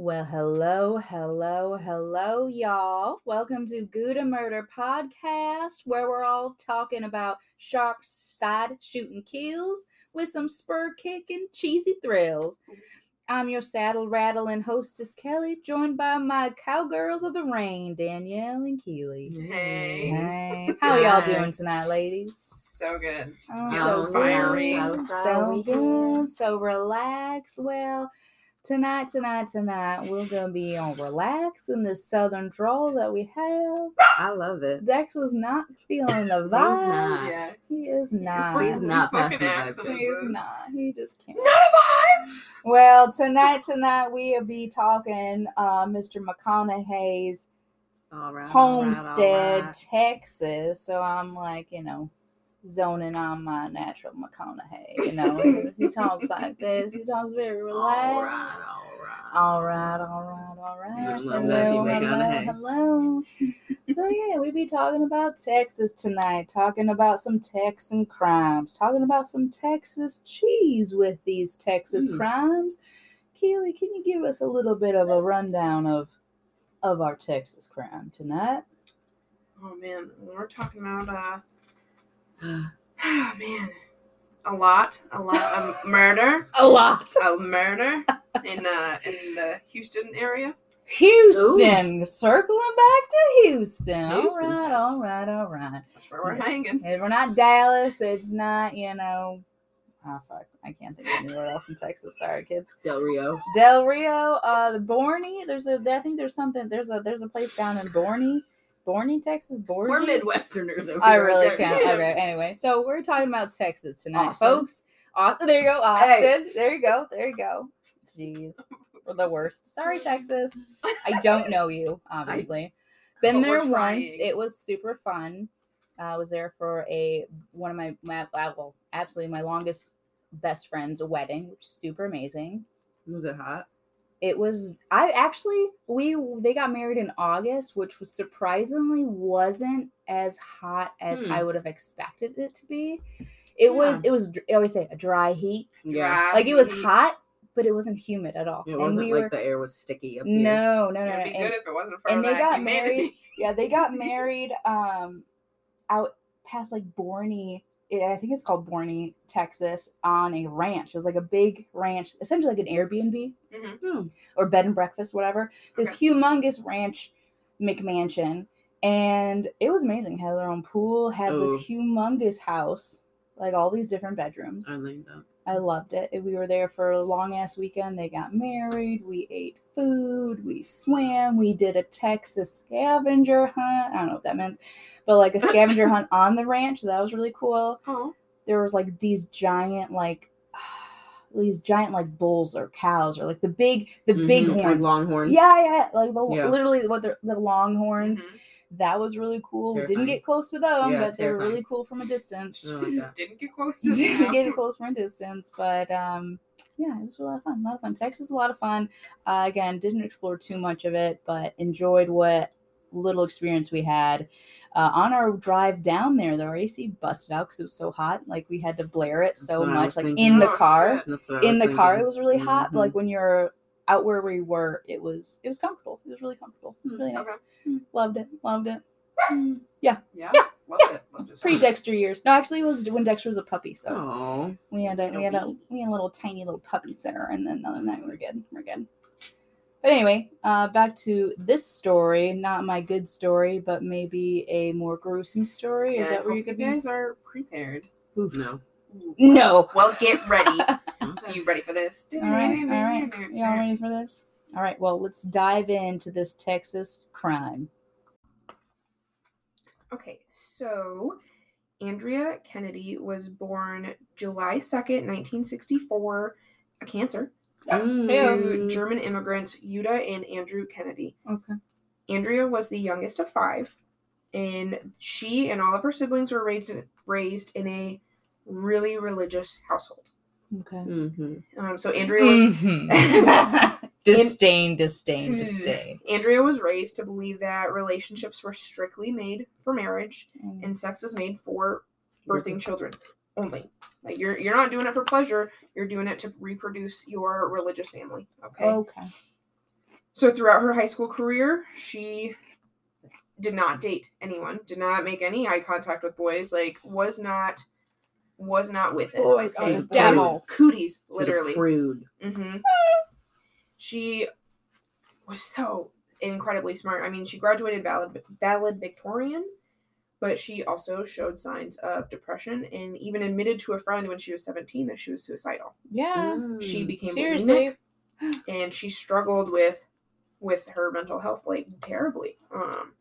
Well, hello, hello, hello, y'all. Welcome to Gouda Murder Podcast, where we're all talking about sharp side shooting kills with some spur kicking cheesy thrills. I'm your saddle rattling hostess Kelly, joined by my cowgirls of the rain, Danielle and Keely. Hey. Hey, how y'all doing tonight, ladies? So good. Oh, so fiery. good, So so fiery. good, so relaxed. Well, tonight, tonight, tonight, we're gonna be on relax in this southern drawl that we have. I love it. Dexter's not feeling the He's vibe. not. Yeah. He is not. He's not Smoking passing the acid. vibe. He is not. He just can't. Not a vibe. Well, tonight, tonight we'll be talking uh, Mr. McConaughey's All right. homestead, All right, Texas. So I'm like, you know, zoning on my natural McConaughey. You know, he talks like this. He talks very all right. All relaxed. right. All right, all right, all right. Little Hello, hello, hello. so yeah, we be talking about Texas tonight. Talking about some Texan crimes. Talking about some Texas cheese with these Texas Mm. crimes. Keely, can you give us a little bit of a rundown of of our Texas crime tonight? Oh man, we're talking about uh oh man. A lot, a lot of murder. A lot. A murder in uh in the Houston area. Houston, circling back to Houston. Houston, all right, yes. all right, all right. That's where we're hanging. And we're not Dallas. It's not, you know. Oh fuck! I can't think of anywhere else in Texas. Sorry, kids. Del Rio. Del Rio, uh, the Boerne. There's a. I think there's something. There's a. There's a place down in Boerne, Boerne, Texas. Boerne. We're Midwesterners I really can't. Okay. Anyway, so we're talking about Texas tonight, Austin. folks. Austin. There you go, Austin. Hey. There you go. There you go. Jeez, we're the worst. Sorry, Texas. I don't know you, obviously. Been there once. trying. It was super fun. I was there for a one of my, my uh, well, absolutely my longest best friend's wedding, which is super amazing. Was it hot? It was I actually we they got married in August, which was surprisingly wasn't as hot as Hmm. I would have expected it to be. It was it was I always say a dry heat. Yeah. Like it was hot, but it wasn't humid at all. It and wasn't we like were the air was sticky up here. no, no, no, no. It'd be and- good if it wasn't for and they that got humanity. married. Yeah, they got married um out past like Boerne. I think it's called Boerne, Texas, on a ranch. It was like a big ranch, essentially like an Airbnb Mhm. Hmm. or bed and breakfast, whatever. This Okay. humongous ranch McMansion. And it was amazing. Had their own pool, had Oh. this humongous house, like all these different bedrooms. I think that. I loved it. We were there for a long ass weekend. They got married. We ate food. We swam. We did a Texas scavenger hunt. I don't know what that meant, but like a scavenger hunt on the ranch. That was really cool. Oh. There was like these giant like these giant like bulls or cows or like the big the big Mhm, like horns. longhorns. Yeah, yeah, like the, Yeah. literally what the the longhorns. Mhm. That was really cool. We didn't get close to them, Yeah, but they were really cool from a distance. I like. Didn't get close to them. didn't get close from a distance, but um, yeah, it was a lot of fun. A lot of fun. Texas was a lot of fun. Uh, again, didn't explore too much of it, but enjoyed what little experience we had. Uh, on our drive down there, though, our AC busted out because it was so hot. Like we had to blare it That's so much, like thinking. in the Oh, car. shit. That's what I In was the car, it was really hot, but like when you're out where we were, it was it was comfortable. It was really comfortable. It was Hmm, really nice. Okay. Mm, Loved it. Loved it. Mm, Yeah. Yeah. Loved it. Loved it. so Pre. Dexter years. No, actually, it was when Dexter was a puppy. So Oh. we had a we had a we had a little tiny little puppy center, and then other than that, we're good. We're good. But anyway, uh, back to this story. Not my good story, but maybe a more gruesome story. Is Yeah, that where you could you be? guys are prepared. Oof. No. No. Well, get ready. Okay. you ready for this? All right, all right. Y'all ready for this? All right. Well, let's dive into this Texas crime. Okay, so Andrea Kennedy was born July 2nd, 1964, a cancer, Mm. to German immigrants Jutta and Andrew Kennedy. Okay. Andrea was the youngest of five, and she and all of her siblings were raised raised in a really religious household. Okay. Mhm. Um, so Andrea was Mhm. disdain, disdain, Mm. disdain. Andrea was raised to believe that relationships were strictly made for marriage Mm. and sex was made for birthing children only. Like you're you're not doing it for pleasure, you're doing it to reproduce your religious family. Okay. Okay. So throughout her high school career, she did not date anyone, did not make any eye contact with boys, like was not was not with it. Boys are okay? the Boys- devil. Cooties, She's a literally. prude. hmm She was so incredibly smart. I mean, she graduated ballad ballad Victorian, but she also showed signs of depression and even admitted to a friend when she was 17 that she was suicidal. Yeah. She Mm. became Seriously. bulimic and she struggled with with her mental health like terribly. Um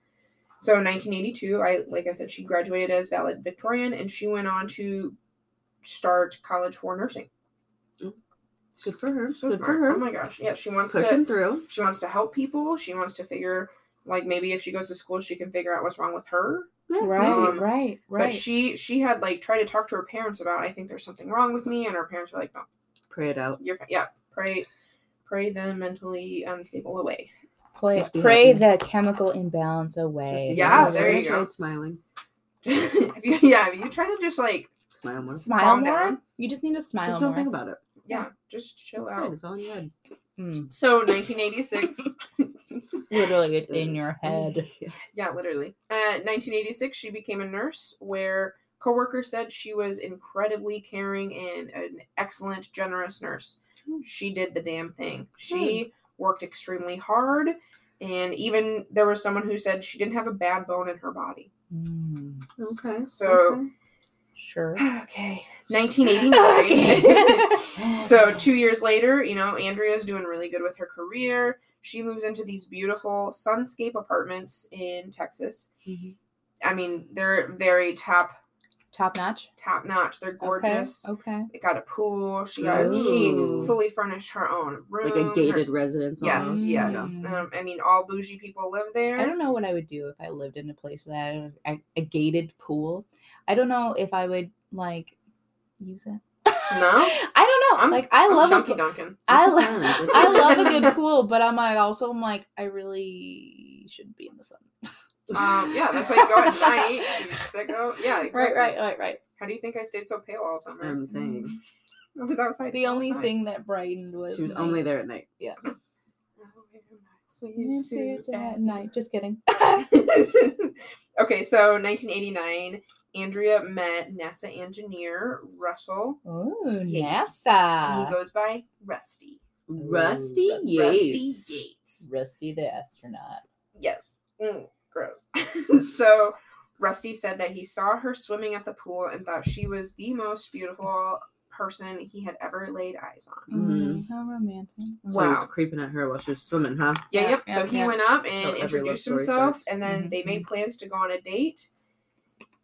so in 1982, I like I said she graduated as valedictorian and she went on to start college for nursing. Good for her. So Good for her. Oh my gosh. Yeah, she wants Pushing to through. she wants to help people. She wants to figure like maybe if she goes to school she can figure out what's wrong with her. Yeah, Right, Um, right, But she she had like tried to talk to her parents about I think there's something wrong with me and her parents were like no, Pray it out. you're fine. Yeah, pray pray the mentally unstable away. Pray, pray happy. the chemical imbalance away. be Yeah, happy. there you go. Smiling. if you, yeah, if you try to just like Smile more. Smile Calm more. down. You just need to smile Just don't more. think about it. yeah, just chill It's out. fine. It's all in your head. Mm, So 1986. literally, it's in your head. yeah, literally. Uh, 1986, she became a nurse where coworkers said she was incredibly caring and an excellent, generous nurse. She did the damn thing. She worked extremely hard, and even there was someone who said she didn't have a bad bone in her body. Mm, Okay. So- okay. Sure. Okay. 1989. so two years later, you know, Andrea's doing really good with her career. She moves into these beautiful sunscape apartments in Texas. Mhm. I mean, they're very top top notch. top notch. They're gorgeous. Okay. They got a pool. She got she fully furnished her own room. like a her- gated residence. Yes, almost. yes. Mm. Um, I mean, all bougie people live there. I don't know what I would do if I lived in a place that had a, a gated pool. I don't know if I would like use it. No? I don't know. I'm- like I I'm love a Chunky pool. Duncan. I love I love a good pool, but I'm like also I'm like I really should be in the sun. Um, yeah, that's why you go at night. You sicko. Yeah, exactly. Right, right, right, right. How do you think I stayed so pale all summer? I'm saying I was outside. The only time. thing that brightened was she was my- only there at night. You see it at night. Just kidding. okay, so 1989, Andrea met NASA engineer Russell. Ooh, Yates. NASA. he goes by Rusty. Rusty Rusty Yates. Rusty Yates. Rusty the astronaut. Yes. Mm, gross. so Rusty said that he saw her swimming at the pool and thought she was the most beautiful person he had ever laid eyes on. Mm, how romantic. So he was Wow. creeping at her while she was swimming, huh? Yeah, Yeah, yep. yeah, so he yeah. went up and every love introduced himself, starts. and then Mhm, they made plans to go on a date.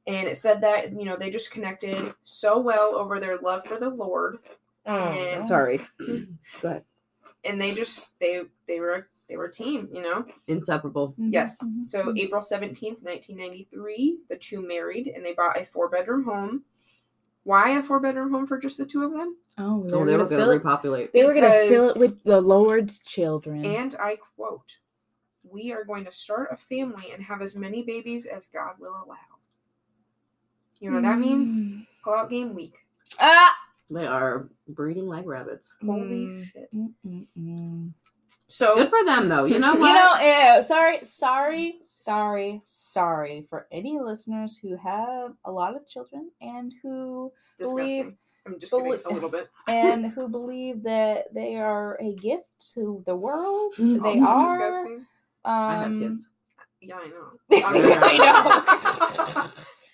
And it said that you know they just connected so well over their love for the Lord, And- Sorry. Go ahead. and they just they they were they were a team, you know. Inseparable. Mhm, Yes. mhm, So mhm. April seventeenth, nineteen ninety three, the two married, and they bought a four bedroom home. Why a four bedroom home for just the two of them? Oh, Oh, they were going to repopulate. They were gonna fill it with the Lord's children. And I quote, "We are going to start a family and have as many babies as God will allow." You know what that means? Mm. Pull out game week. Ah. They are breeding like rabbits. Holy Mm. shit! Mm, mm, mm. So Good for them, though. You know what? You know, eh, sorry, sorry, sorry, sorry for any listeners who have a lot of children and who disgusting. believe- I'm just belie- kidding a little bit. and who believe that they are a gift to the world. Mm, They also are. disgusting. Um, I have kids. Yeah, I know. I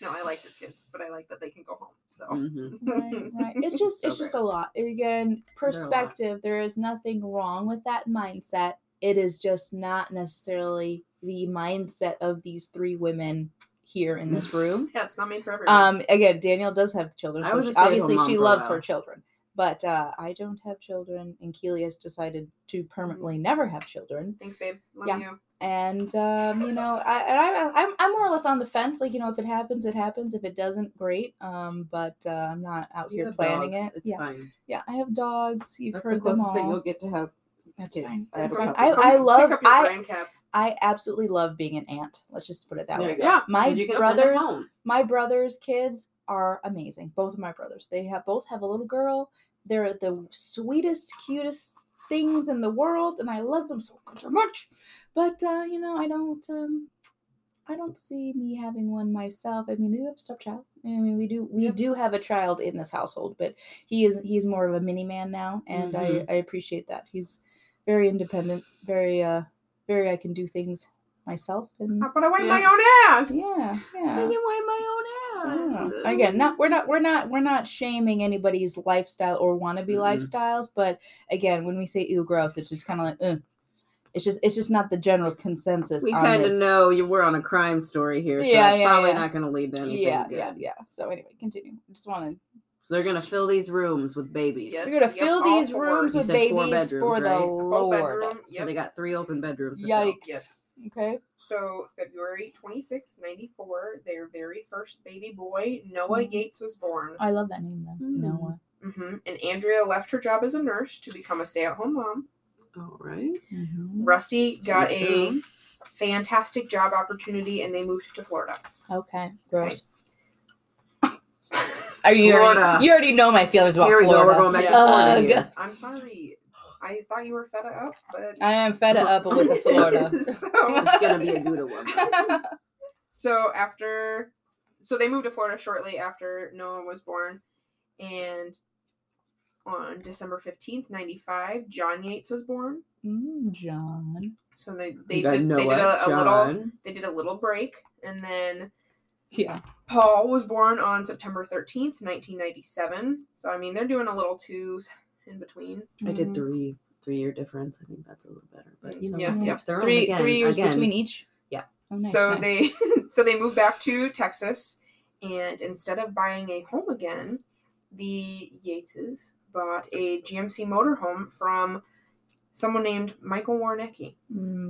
know. no, I like your kids, but I like that they can go home. So hmm right, right. It's just it's Okay. just a lot. Again, perspective. There is nothing wrong with that mindset. It is just not necessarily the mindset of these three women here in this room. yeah, it's not made for everyone. Um, again, Danielle does have children. I so was she- a obviously she loves her children, but uh, I don't have children, and Keely has decided to permanently never have children. Thanks, babe. Love yeah. you. And um, you know, I, I I'm, I'm more or less on the fence. Like you know, if it happens, it happens. If it doesn't, great. Um, but uh, I'm not out You here planning dogs. it. It's yeah, fine. yeah. I have dogs. You've That's the heard them closest all. thing you'll get to have. That's kids. fine. I That's a fine. I, I love I caps. I absolutely love being an aunt. Let's just put it that There way. Yeah, My 'Cause you can send them brothers, my brother's kids are amazing. Both of my brothers. They have both have a little girl. They're the sweetest, cutest things in the world, and I love them so much. But uh, you know, I don't. Um, I don't see me having one myself. I mean, we do have a stepchild. I mean, we do we Yep. do have a child in this household, but he is he's more of a mini man now, and Mhm. I I appreciate that. He's very independent, very uh very I can do things myself, and How about I wipe Yeah. my own ass? yeah, yeah. I can wipe my own So, ass. again, not we're not we're not we're not shaming anybody's lifestyle or wannabe Mhm. lifestyles, but again, when we say ew gross, it's just kind of like, Ugh. it's just it's just not the general consensus. We kind of know you we're on a crime story here, so Yeah, it's yeah, probably yeah. not going to lead to anything Yeah, good. yeah, yeah. So anyway, continue. I just wanted So they're going to fill these rooms with babies. Yes. we're gonna Yep, fill these four. rooms You with said four babies bedrooms, for right? A Full Lord. bedroom. So they got three open bedrooms. Yikes. Yes. Okay. So February 26, 94, their very first baby boy, Noah Mhm. Yates, was born. I love that name though. Hmm. Noah. hmm And Andrea left her job as a nurse to become a stay-at-home mom. All right. Mhm. Rusty got a job. fantastic job opportunity, and they moved to Florida. Okay. Gross. So, Are you Florida. already, you already know my feelings about Here we Florida. go. We're going back to Florida. Ugh. I'm sorry. I thought you were fed up, but I am fed up with Florida. so, It's going to be a Gouda one. so after, so they moved to Florida shortly after Noah was born, and on December fifteenth, ninety five, John Yates was born. Mm, John. So they they You got did, they did a, a little they did a little break, and then Yeah. Paul was born on September thirteenth, nineteen ninety seven. So I mean they're doing a little twos in between. I did Mhm. three three year difference. I think that's a little better. But you know, Yeah, yeah. each their own. Three Again, three years again, between each. Yeah. Oh, nice, so nice. they so they moved back to Texas, and instead of buying a home again, the Yateses bought a GMC motorhome from someone named Michael Woroniecki.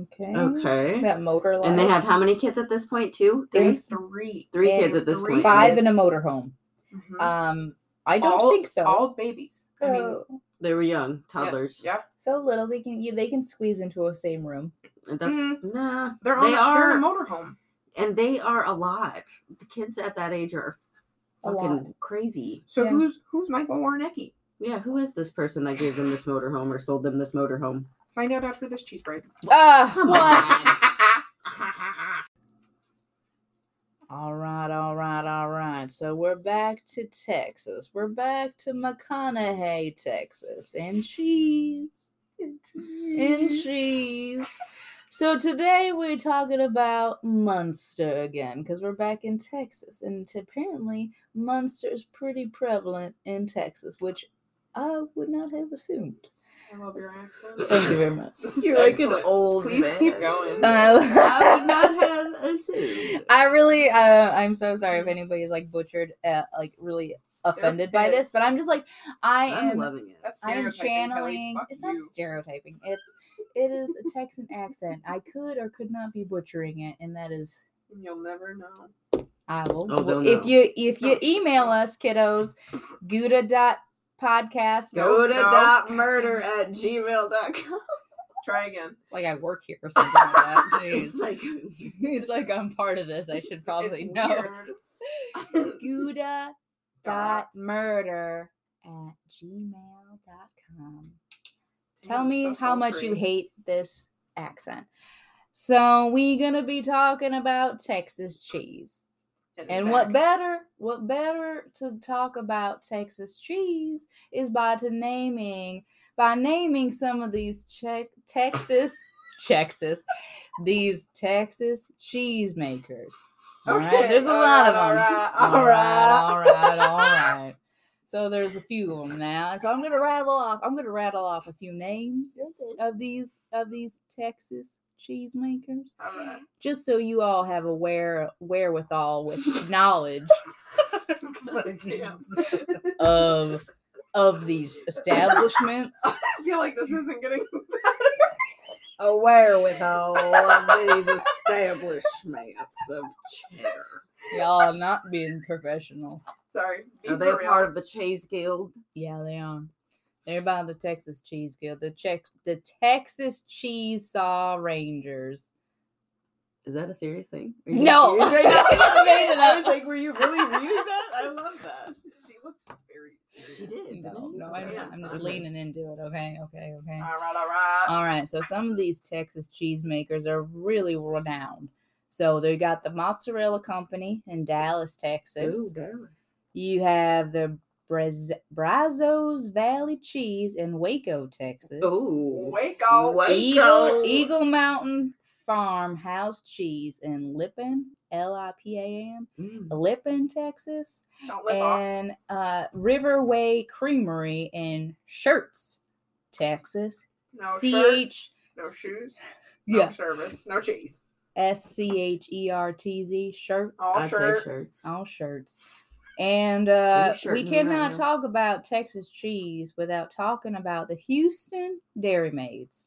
Okay. Okay. That motor life. And they have how many kids at this point? Two, They three, had three. three and kids at this three point. five in a right? motorhome. Mhm. Um, I don't all, think so. All babies. I mean, so, They were young yes, toddlers. Yep. so little they can you, they can squeeze into a same room. And that's Mm. nah. They're on they a, are, they're in a motorhome. and they are a lot. The kids at that age are fucking crazy. So Yeah. who's who's Michael Woroniecki? Yeah, who is this person that gave them this motorhome or sold them this motorhome? Find out after this cheese break. Ah, Come what? on. All right, all right, all right. So we're back to Texas. We're back to McConaughey, Texas, and cheese. and cheese. So today we're talking about Munster again because we're back in Texas, and apparently Munster is pretty prevalent in Texas, which I would not have assumed. I love your accent. Thank you very much. This is You're like an excellent. old Please man. keep going. I would Uh, not have assumed. I really, uh, I'm so sorry if anybody's like butchered, uh, like really offended by this, but I'm just like, I I'm am loving it. That's I am stereotyping, Kelly. channeling. It's not you. stereotyping. It's it is a Texan accent. I could or could not be butchering it, and that is You'll never know. I will. Oh, they'll if know. you if you Oh, email us, kiddos, Gouda dot podcast. Go- Go to no. dot murder at gmail.com. Try again. It's like I work here or something like that. It's like it's like I'm part of this. I should probably know. weird. Gouda dot murder at gmail.com. Tell me so how much you hate this accent. So we gonna be talking about Texas cheese. And what better, what better to talk about Texas cheese is by to naming by naming some of these Texas Texas these Texas cheese makers. All right, Okay, there's a all lot of them. all right, all right. all right, all right. So there's a few of them now. So I'm gonna rattle off. I'm gonna rattle off a few names of these of these Texas cheese makers, All right. just so you all have a where wherewithal with knowledge of of these establishments. I feel like this isn't getting. aware with all of these establishments of cheddar. Y'all are not being professional. Sorry. be Are they real. part of the Chase Guild? Yeah, they are. They're by the Texas Cheese Guild, the Czech, the Texas Cheese Saw Rangers. Is that a serious thing? No. serious right? I just made it I up. was like, were you really reading that? I love that. She looks very. She did. No, didn't no, you? I'm not. I'm just leaning into it. Okay, okay, okay. All right, all right. All right, so some of these Texas cheesemakers are really renowned. So they got the Mozzarella Company in Dallas, Texas. Ooh, Dallas. You have the Braz- Brazos Valley Cheese in Waco, Texas. Ooh. Waco. Waco. Eagle Eagle Mountain Farmhouse Cheese in Lipan, L I P A N, Mm. Lipan, Texas, Don't lip off. and uh, Riverway Creamery in Schertz, Texas. No C shirt, no shoes, no yeah service, no cheese. S C H E R T Z Schertz. All I'd say shirts. all shirts. And uh, You're we shirting me right cannot talk about Texas cheese without talking about the Houston Dairy Maids.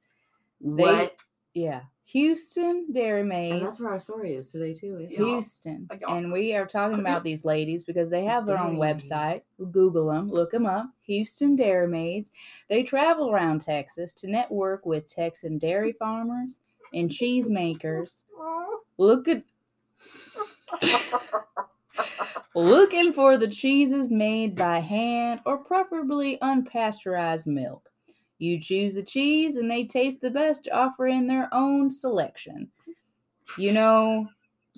They- What? Yeah, Houston Dairy And that's where our story is today too. Isn't Yeah. it? Houston. Y'all. And we are talking about these ladies because they have their own website. Maids. Google them, look them up. Houston Dairy Maids. They travel around Texas to network with Texan dairy farmers and cheesemakers. Look at looking for the cheeses made by hand or preferably unpasteurized milk. You choose the cheese and they taste the best, offering their own selection. You know,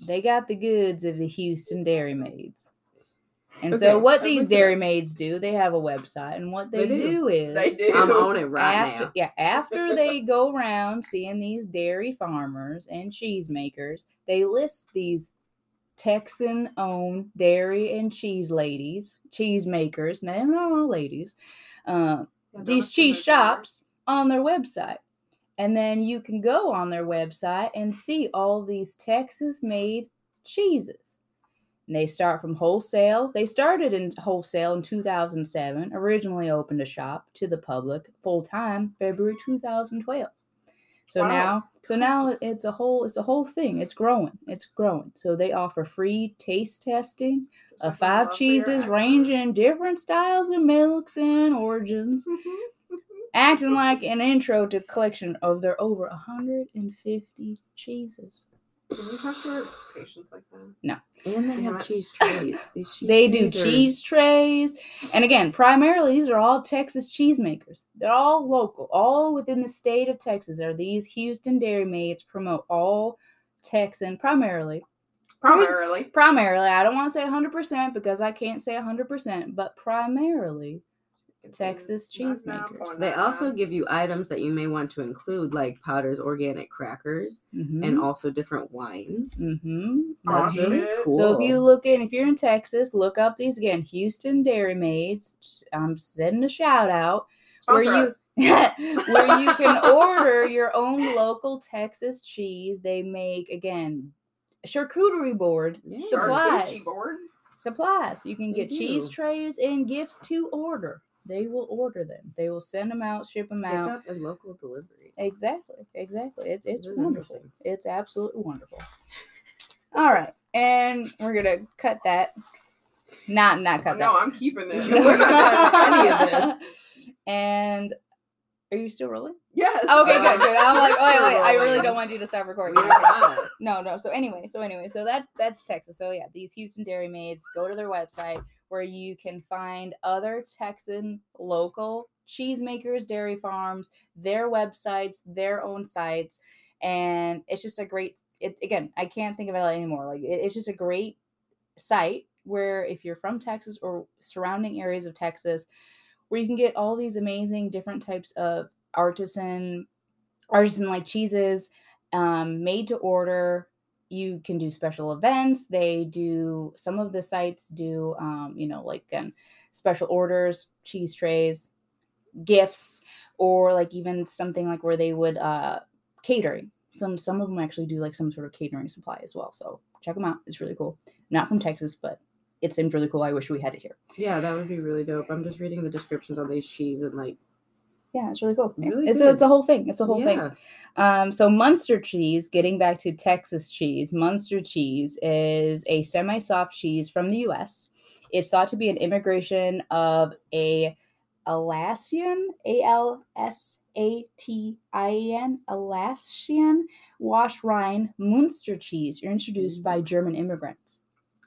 they got the goods of the Houston Dairy Maids. And so, what I'm these with dairy maids do, they have a website, and what they, They do. do is they do. I'm on it right after now. yeah after they go around seeing these dairy farmers and cheesemakers they list these texan owned dairy and cheese ladies cheesemakers no not all ladies uh, these cheese shops on their website and then you can go on their website and see all these texas made cheeses and they start from wholesale. They started in wholesale in 2007, originally opened a shop to the public full time February 2012. So Wow. now so now it's a whole it's a whole thing. It's growing. It's growing. So they offer free taste testing of five love for your cheeses ranging in different styles of milks and origins, Mhm. acting like an intro to collection of their over 150 cheeses. Can we talk to our patients like that? No. And they have cheese trays. These cheese They do trays are- cheese trays. And again, primarily these are all Texas cheesemakers. They're all local, all within the state of Texas. Are these Houston Dairy Maids promote all Texan primarily. Primarily. Primarily, I don't want to say 100% because I can't say 100%, but primarily It's Texas a nice cheesemakers. They also give you items that you may want to include, like Potter's organic crackers mhm, and also different wines. mhm, That's Aw, really shit. cool. So if you look in, if you're in Texas, look up these again, Houston Dairy Maids. I'm sending a shout out. where Sponsor you where you can order your own local Texas cheese. They make again charcuterie board Yeah. supplies. Charcuterie board. Supplies. You can They get cheese trays and gifts to order. They will order them. They will send them out, ship them out. Pickup and local delivery. Exactly, exactly. It's it's wonderful. It's absolutely wonderful. All right, and we're gonna cut that. Not not cut No, that. I'm keeping it. We're not cutting any of And are you still rolling? Yes. Okay, good, good. I'm like, We're wait, wait. I really don't want you to stop recording. No, no. So anyway, so anyway, so that that's Texas. So yeah, these Houston Dairy Maids. Go to their website where you can find other Texan local cheesemakers, dairy farms, their websites, their own sites, and it's just a great. It again, I can't think of it anymore. Like it, it's just a great site where if you're from Texas or surrounding areas of Texas, where you can get all these amazing different types of artisan artisan like cheeses um, made to order you can do special events they do some of the sites do um, you know like um, special orders cheese trays gifts or like even something like where they would uh catering some some of them actually do like some sort of catering supply as well so check them out it's really cool not from texas but it seems really cool i wish we had it here Yeah, that would be really dope. I'm just reading the descriptions on these cheese and like yeah it's really cool Yeah, Really it's, a, it's a whole thing it's a whole thing. Um, so Munster cheese, getting back to Texas cheese, Munster cheese is a semi-soft cheese from the U.S. It's thought to be an immigration of a Alsatian, A L S A T I E N, Alsatian wash rind Munster cheese, introduced by German immigrants.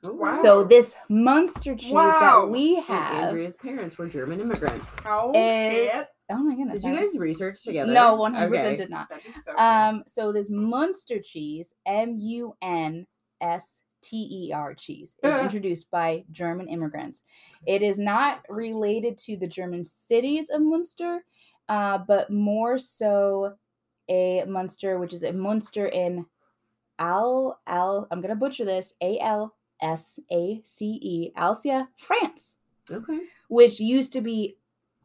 Oh, Wow. So this Munster cheese Wow. that we And have. Andrea's parents were German immigrants. Oh Is- shit. Oh my goodness! Did you guys research together? No, one hundred percent Okay. did not. So. Um, so this Munster cheese, M U N S T E R cheese, is Uh. introduced by German immigrants. It is not related to the German cities of Munster, uh, but more so a Munster, which is a Munster in Al Al. I'm gonna butcher this. A L S A C E, Alsace, France, Okay. which used to be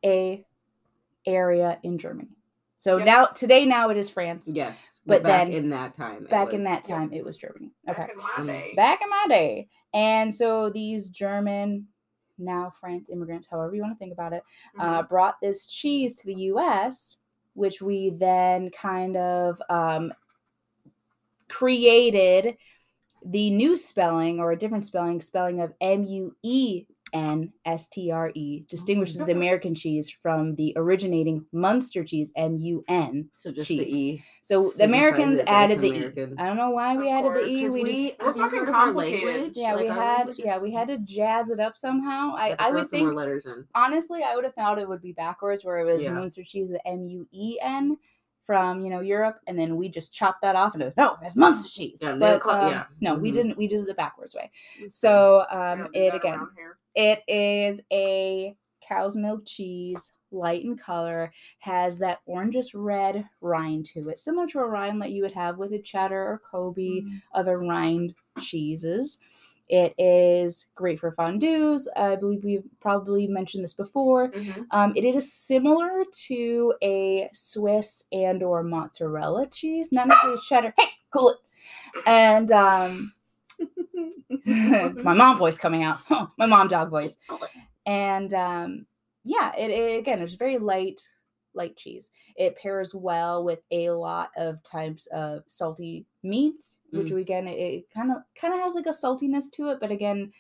a area in Germany. So Yep. now today now it is France. Yes. But back then- in that time. Back in that time, it was Germany. Okay. Back in my day. Back in my day. And so these German, now France immigrants, however you want to think about it, uh, Mhm. brought this cheese to the US, which we then kind of um, created the new spelling or a different spelling, spelling of M U E N S T R E, distinguishes the American cheese from the originating Munster cheese, M U N. So just cheese. the E. So the Americans it added the E. American. I don't know why we Of added course, the E. We, just we, We're have fucking heard of our complicated. yeah, Like, we our had language yeah, we had to jazz it up somehow. I, Had I would some more think letters in. honestly, I would have thought it would be backwards, where it was Yeah. Munster cheese, the M U E N from you know Europe, and then we just chopped that off and it, no, it's Munster cheese. Yeah, but call- um, yeah. no, we Mhm. didn't. We did it the backwards way. So um, don't it again, here. It is a cow's milk cheese, light in color, has that orangish red rind to it, similar to a rind that you would have with a cheddar or Colby Mm. other rind cheeses. It is great for fondues. I believe we've probably mentioned this before. Mhm. Um, it is similar to a Swiss and or mozzarella cheese, not necessarily cheddar. Hey, cool it. And um, my mom voice coming out. Huh, my mom dog voice. And um, yeah, it, it again, it's very light, light cheese. It pairs well with a lot of types of salty meats, which Mm. we again, it kind of kind of has like a saltiness to it, but again,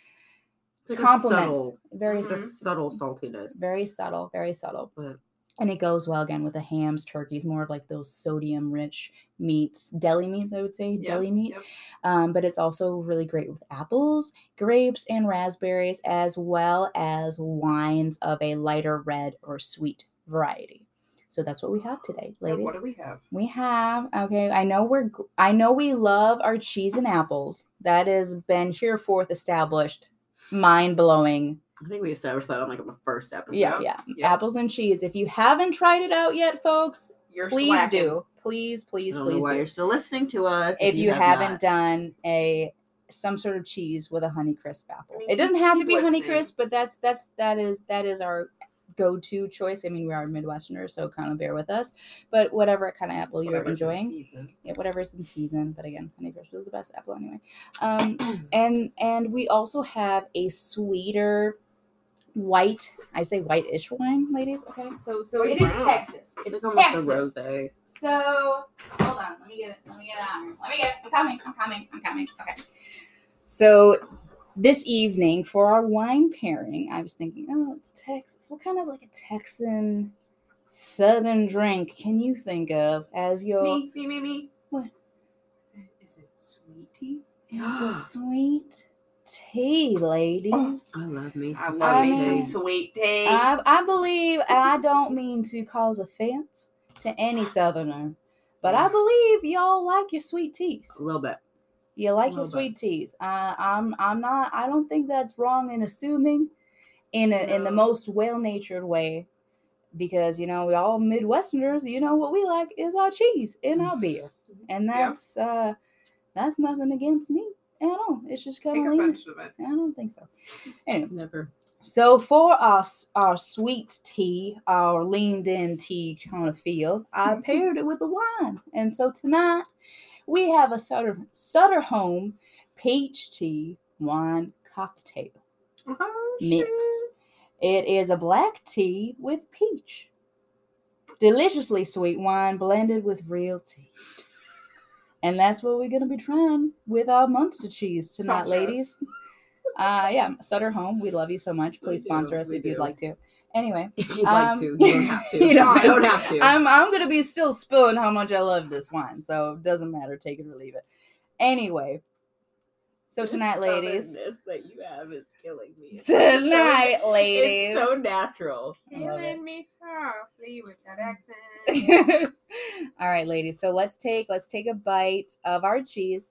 It's like a complements subtle, very subtle saltiness. very subtle, very subtle. But And it goes well again with the hams, turkeys, more of like those sodium rich meats, deli meats, I would say, Yep, deli meat. yep. Um, but it's also really great with apples, grapes, and raspberries, as well as wines of a lighter red or sweet variety. So that's what we have today, And ladies. what do we have? We have okay. I know we're. I know we love our cheese and apples. That has been here forth established, mind blowing. I think we established that on like the first episode. Yeah, yeah. Apples and cheese. If you haven't tried it out yet, folks, You're please slacking. do. Please, I please, please do. you're still listening to us. If you, have haven't not. done a some sort of cheese with a honey crisp apple, mean, it doesn't have to be honey crisp, but that's that's that is that is our go-to choice. I mean, we are Midwesterners, so kind of bear with us. But whatever kind of apple you're enjoying, yeah, whatever's in season. But again, honey crisp is the best apple anyway. Um, and and we also have a sweeter white. I say white-ish wine, ladies. Okay, so so it is Wow. Texas. It's, It's almost Texas. a rosé. So hold on, let me get it. Let me get it here. Let me get it. I'm coming. I'm coming. I'm coming. Okay. So this evening for our wine pairing, I was thinking, oh, it's Texas. What kind of like a Texan southern drink can you think of as your Me, me, me, me. What? Is it sweet tea? It's a sweet tea, ladies. I love me I some love me sweet some tea. sweet tea. I, I believe, and I don't mean to cause offense to any southerner, but I believe y'all like your sweet teas. a little bit. You like your little sweet teas. Uh, I'm I'm not. I don't think that's wrong in assuming, in a, in the most well natured way, because you know we all Midwesterners. You know what we like is our cheese and our beer, and Yeah. that's uh that's nothing against me at all. It's just kind Take of lean. offense. I don't think so. Anyway, Never. so for our our sweet tea, our leaned in tea kind of feel, I mm-hmm. paired it with a wine, and so tonight we have a Sutter Sutter Home peach tea wine cocktail Oh, mix. shit. It is a black tea with peach, deliciously sweet wine blended with real tea. And that's what we're gonna be trying with our monster cheese tonight, Sponsor ladies. Uh, yeah, Sutter Home, we love you so much. We Please do, sponsor us we if you'd like to. Anyway, If you'd like Um, to, you don't have to. you don't You don't have to. I'm I'm gonna be still spilling how much I love this wine, so it doesn't matter. Take it or leave it. Anyway, So This tonight, ladies. that you have is killing me. It's Tonight, so, ladies. It's so natural. I love it. Killing me softly with that accent. All right, ladies. So let's take let's take a bite of our cheese,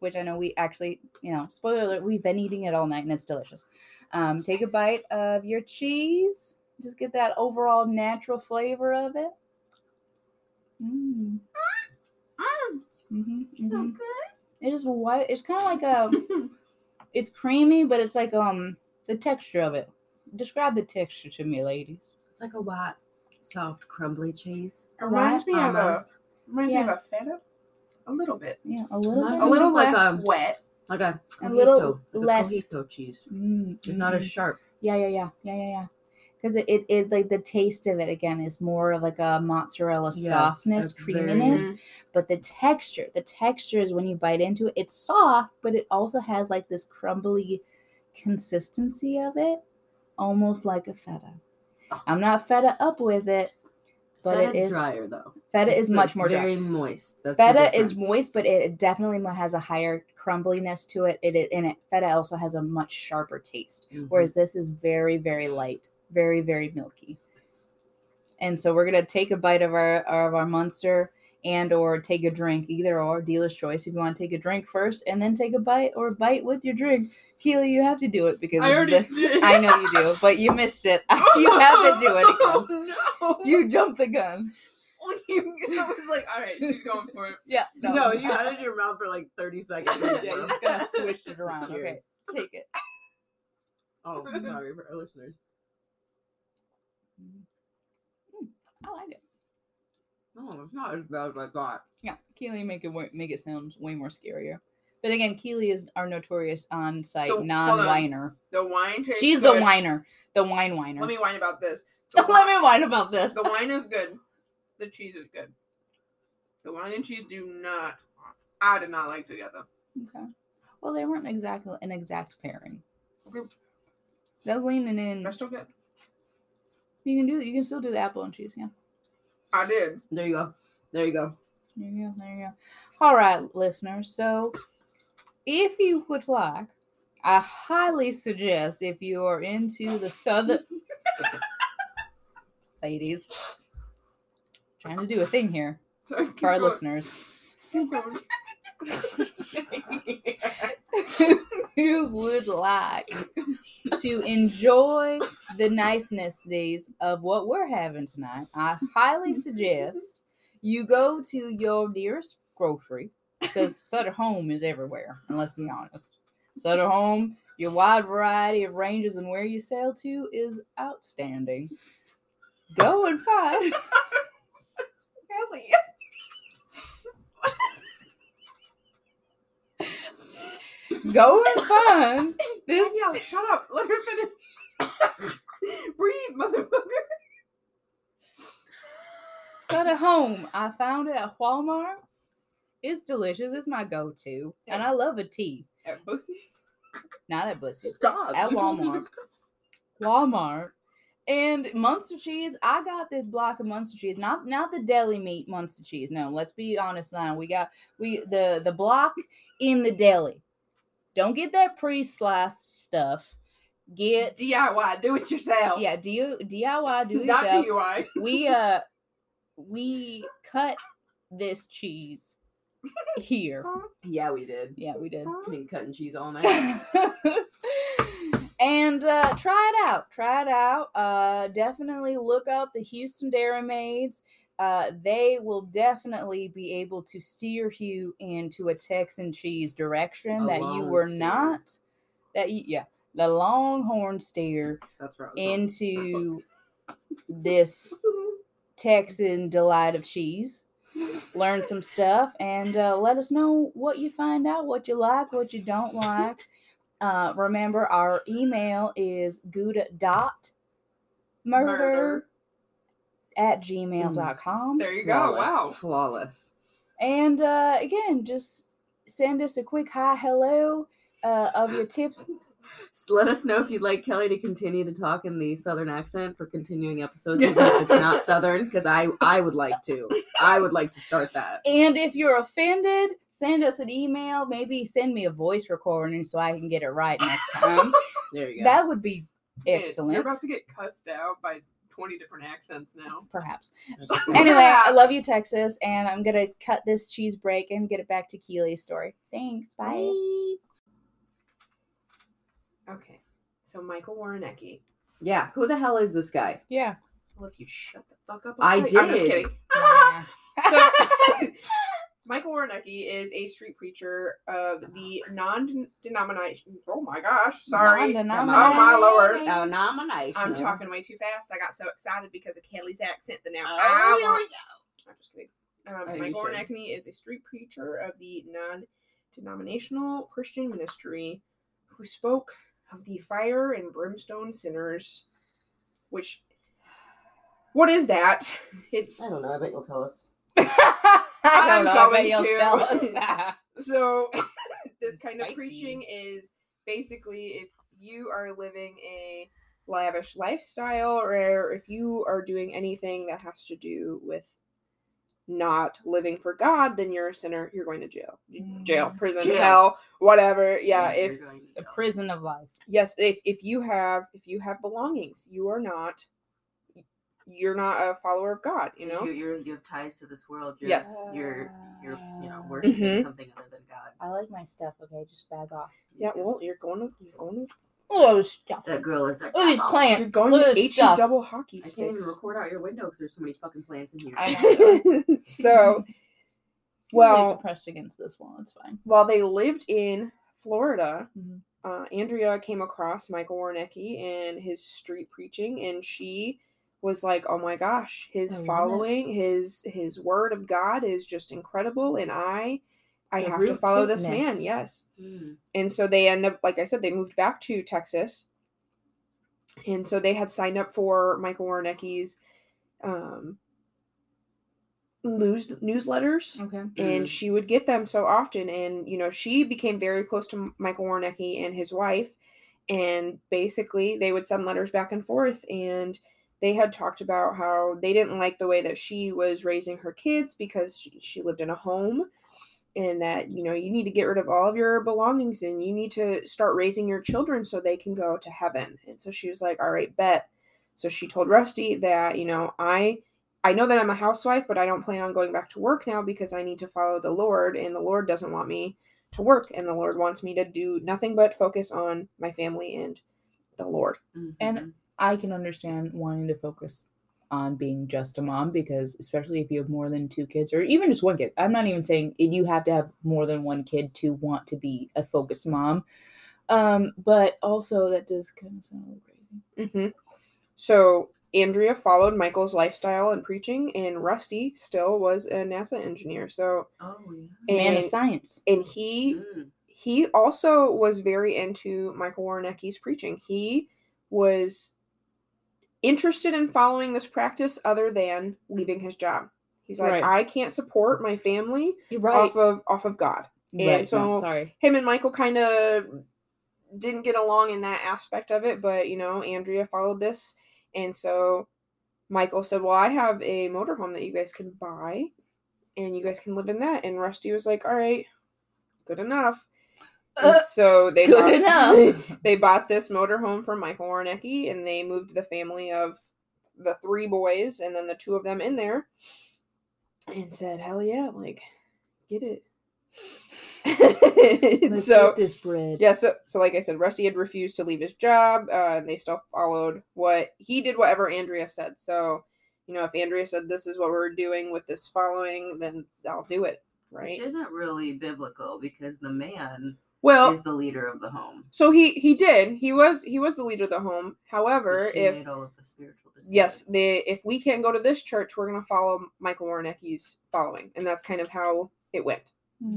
which I know we actually, you know, spoiler alert, we've been eating it all night and it's delicious. Um, take a bite of your cheese. Just get that overall natural flavor of it. Mm. Mm, hmm so hmm good. It is white. It's kind of like a. It's creamy, but it's like um the texture of it. Describe the texture to me, ladies. It's like a white, soft, crumbly cheese. It reminds me of a Almost. reminds me of a feta. A little bit. Yeah, a little Not bit. A little like a- wet. Like a A cotija, little like less- a cotija cheese. Mm, It's not as mhm. sharp. Yeah, yeah, yeah, yeah, yeah, yeah. Because it, it, it, like the taste of it again is more of like a mozzarella Yes, softness, very- creaminess. Mhm. But the texture, the texture is when you bite into it, it's soft, but it also has like this crumbly consistency of it, almost like a feta. Oh. I'm not feta up with it, but Feta's it is drier though. feta It's is much it's more dry. very moist. That's Feta is moist, but it definitely has a higher crumbliness to it. It, it and it feta also has a much sharper taste, Mhm. whereas this is very very light, very very milky. And so we're gonna take a bite of our of our Munster and or take a drink, either or dealer's choice. If you want to take a drink first and then take a bite, or bite with your drink, Keely, you have to do it because I already the- did. I know you do, but you missed it. you have to do it again. Oh, no. You jumped the gun. You, I was like, all right, she's going for it. Yeah. No, you had it in your mouth for like 30 seconds. yeah, you're just gonna switch it around. Cheers. Okay, take it. Oh, sorry for our listeners. Hmm, I like it. No, it's not as bad as I thought. Yeah, Keely make it wa- make it sound way more scarier. But again, Keely is our notorious on-site The- hold on. non-whiner. The wine tastes She's the good. whiner, the wine whiner. Let me whine about this. The, Let me whine about this. the wine is good. The cheese is good. The wine and cheese do not. I did not like together. Okay. Well, they weren't exactly an exact pairing. Okay. That's leaning in. They're still good. You can do. You can still do the apple and cheese. Yeah. I did. There you go. There you go. There you go. There you go. All right, listeners. So, if you would like, I highly suggest if you are into the southern ladies, trying to do a thing here Sorry, for our going. listeners. Who would like to enjoy the niceness days of what we're having tonight, I highly suggest you go to your nearest grocery because Sutter Home is everywhere, and let's be honest. Sutter Home, your wide variety of ranges and where you sell to is outstanding. Go and find. Kelly. Go and find this Danielle, shut up. Let her finish. Breathe, motherfucker. Sutter Home. I found it at Walmart. It's delicious. It's my go-to, and I love a tea. At Bossy's. Not at Bussy's. Stop. At You told me to Walmart. Walmart. And Munster cheese, I got this block of Munster cheese, not not the deli meat Munster cheese. No, let's be honest now. We got we the the block in the deli. Don't get that pre-sliced stuff. Get DIY. Do it yourself. yeah, do you DIY do it Not yourself. DUI. we uh we cut this cheese here. Yeah, we did. Yeah, we did. Been cutting cheese all night. and uh, try it out. Try it out. Uh, definitely look up the Houston Dairy Maids. Uh, they will definitely be able to steer you into a Texan cheese direction A that you were steer. not. That you, yeah, the Longhorn steer That's right. I was wrong. into this Texan delight of cheese. Learn some stuff and uh, let us know what you find out, what you like, what you don't like. Uh, remember, our email is gouda dot murder Murder. At gmail.com. There you go. Flawless. Wow. Flawless. And uh, again, just send us a quick hi, hello uh, of your tips Let us know if you'd like Kelly to continue to talk in the southern accent for continuing episodes, even if it's not southern, because I I would like to. I would like to start that. And if you're offended, send us an email. Maybe send me a voice recording so I can get it right next time. There you go. that would be excellent. You're about to get cussed out by 20 different accents now. Perhaps. Okay. Anyway, I love you, Texas, and I'm gonna cut this cheese break and get it back to Keely's story. Thanks. Bye. Okay. So Michael Woroniecki. yeah, who the hell is this guy? Yeah. Well, if you shut the fuck up. I I'll tell I'm just did. kidding. Yeah. So, Michael Woroniecki is a street preacher of the non-denomination. Oh my gosh! Sorry. Oh my lord! Oh, nomination. I'm talking way too fast. I got so excited because of Kelly's accent that now. Oh, here we go. I'm just kidding. Um, Oh, Michael should. Woroniecki is a street preacher of the non-denominational Christian ministry who spoke of the fire and brimstone sinners, which. What is that? It's I don't know. I bet you'll tell us. I I'm don't know. I bet going to. tell us. So this kind of preaching is basically if you are living a lavish lifestyle or if you are doing anything that has to do with not living for God, then you're a sinner. You're going to jail. Jail, Mm. prison, Jail. hell, whatever. Yeah, if the prison of life. yes, if if you have if you have belongings, you are not you're not a follower of God, you know? you, you're, you have ties to this world. You're, Yes. You're you're you know worshiping Mhm. something other than God. I like my stuff. Okay, just back off. Yeah, well, you're going to you're going to Oh, stop. That girl is like Look at these "Oh, plants. you're going Look to at this HE double hockey sticks. I can't even record out your window because there's so many fucking plants in here. I know. so Well, Well- pressed against this wall. It's fine. while they lived in Florida, Mhm. uh, Andrea came across Michael Woroniecki and his street preaching, and she was like, "Oh my gosh, his I following, his his word of God is just incredible, and I, I The have to follow this man." Yes, Mm. and so they end up, like I said, they moved back to Texas, and so they had signed up for Michael Woroniecki's um, news newsletters Okay. and Mm. she would get them so often and you know she became very close to michael woroniecki and his wife and basically they would send letters back and forth and they had talked about how they didn't like the way that she was raising her kids because she, she lived in a home and that you know you need to get rid of all of your belongings and you need to start raising your children so they can go to heaven and so she was like all right bet so she told rusty that you know i I know that I'm a housewife, but I don't plan on going back to work now because I need to follow the Lord, and the Lord doesn't want me to work, and the Lord wants me to do nothing but focus on my family and the Lord. And- Mhm. I can understand wanting to focus on being just a mom because, especially if you have more than two kids or even just one kid, I'm not even saying you have to have more than one kid to want to be a focused mom. Um, but also, that does kind of sound a little crazy. hmm So Andrea followed Michael's lifestyle and preaching, and Rusty still was a NASA engineer. So oh yeah. Man of and, science. and he Mm. he also was very into Michael Woroniecki's preaching. He was interested in following this practice other than leaving his job. He's like, Right. I can't support my family right. off of off of God. and right. so- no, sorry. Him and Michael kind of didn't get along in that aspect of it, but you know, Andrea followed this, and so Michael said, "Well, I have a motorhome that you guys can buy, and you guys can live in that." And Rusty was like, "All right, good enough." And so they good bought, enough. they bought this motorhome from Michael Woroniecki, and they moved the family of the three boys and then the two of them in there, and said, "Hell yeah, like, get it." Let's so get this bread. yeah, so so like I said, Rusty had refused to leave his job, uh, and they still followed what he did. Whatever Andrea said. So, you know, if Andrea said this is what we're doing with this following, then I'll do it, right? Which isn't really biblical because the man Well, is the leader of the home. so he he did. He was he was the leader of the home. However, she if made all of the spiritual decisions. yes, the if we can't go to this church, we're gonna follow Michael Woroniecki's following, and that's kind of how it went.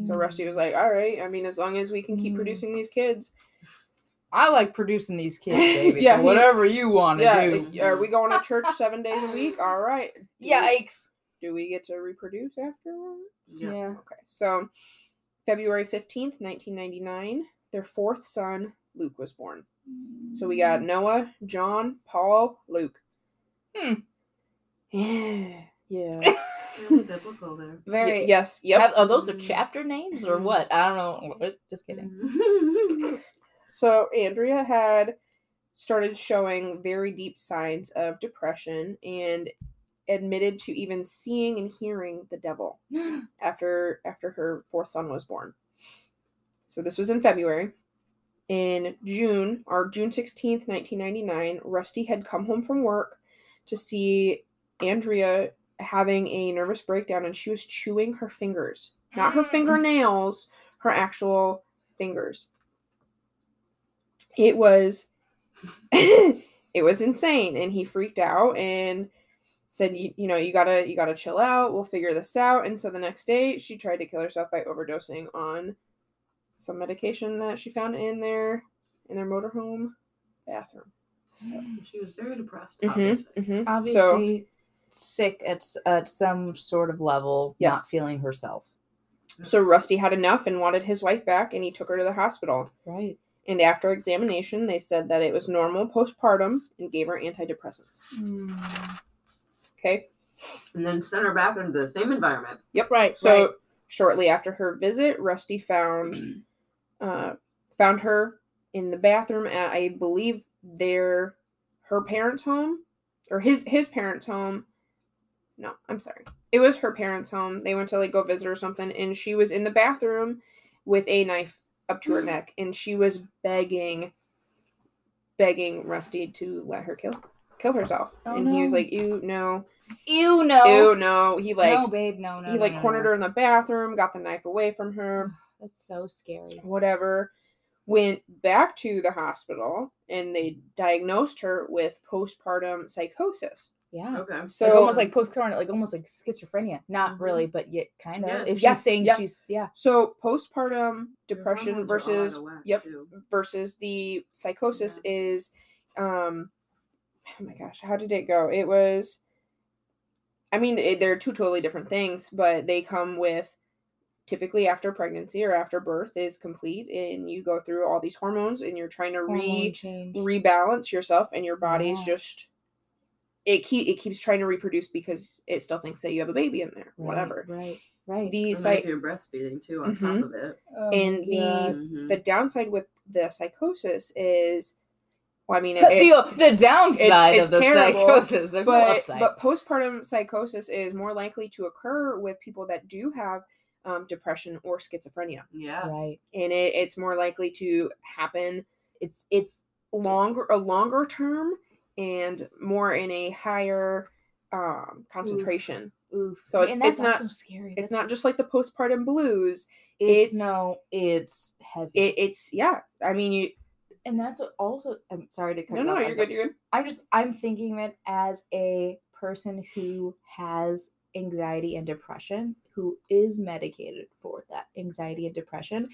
So Mm. Rusty was like, "All right, I mean, as long as we can keep Mm. producing these kids, I like producing these kids, baby. Yeah, so he- whatever you want to yeah, do. are we going to church seven days a week? All right, Do we- Yikes. do we get to reproduce afterward? Yeah. Okay. So February 15th, 1999, their fourth son, Luke was born. So we got Noah, John, Paul, Luke. Hmm. Yeah. Yeah. Really biblical there. very. Y- yes. Yep. Have- oh, those are chapter names or Mhm. what? I don't know. Just kidding. So Andrea had started showing very deep signs of depression and admitted to even seeing and hearing the devil after after her fourth son was born. So this was in February. In June, or June 16th, 1999, Rusty had come home from work to see Andrea having a nervous breakdown and she was chewing her fingers. Not her fingernails, her actual fingers. It was it was insane and he freaked out and said you, you know you gotta you gotta chill out we'll figure this out and so the next day she tried to kill herself by overdosing on some medication that she found in their in their motorhome bathroom so, she was very depressed. mhm, Obviously. mhm. so Obviously, sick at at some sort of level, not feeling herself. so rusty had enough and wanted his wife back and he took her to the hospital Right. and after examination they said that it was normal postpartum and gave her antidepressants okay And then sent her back into the same environment. Yep. Right, So right. shortly after her visit, Rusty found uh, found her in the bathroom at I believe their her parents' home or his his parents' home. No, I'm sorry. It was her parents' home. They went to like go visit or something, and she was in the bathroom with a knife up to her neck, and she was begging, begging Rusty to let her kill kill herself. Oh, and he was like, "You no, Ew, no. ew no." He like no, babe, no, no. he like no, cornered no. her in the bathroom, got the knife away from her, That's so scary. whatever. Went back to the hospital and they diagnosed her with postpartum psychosis. Yeah. Okay. So So like almost like postpartum, like almost like schizophrenia. Not Mhm. really, but yet kind of. Yeah. If Yeah, she's saying yeah. she's yeah. so postpartum depression hormones are all out versus yep too. versus the psychosis is um oh my gosh how did it go it was i mean it, they're two totally different things but they come with typically after pregnancy or after birth is complete and you go through all these hormones and you're trying to Hormone re change. rebalance yourself and your body's Yeah. just it keep it keeps trying to reproduce because it still thinks that you have a baby in there Right, whatever Right. Right. the And then psych you're breastfeeding too on Mhm. top of it. Oh, and the- God. Mhm. the downside with the psychosis is well i mean it, the, the downside it's of the terrible, psychosis. There's no but upside. but postpartum psychosis is more likely to occur with people that do have um, depression or schizophrenia Yeah. right. and it, it's more likely to happen it's it's longer a longer term and more in a higher um concentration Oof. So it's- and that's it's not- also scary. it's That's- not just like the postpartum blues it's, it's- no, it's heavy. it, it's yeah i mean you and that's also. I'm sorry to cut no you no off, you're good you're good I'm just I'm thinking that as a person who has anxiety and depression, who is medicated for that anxiety and depression,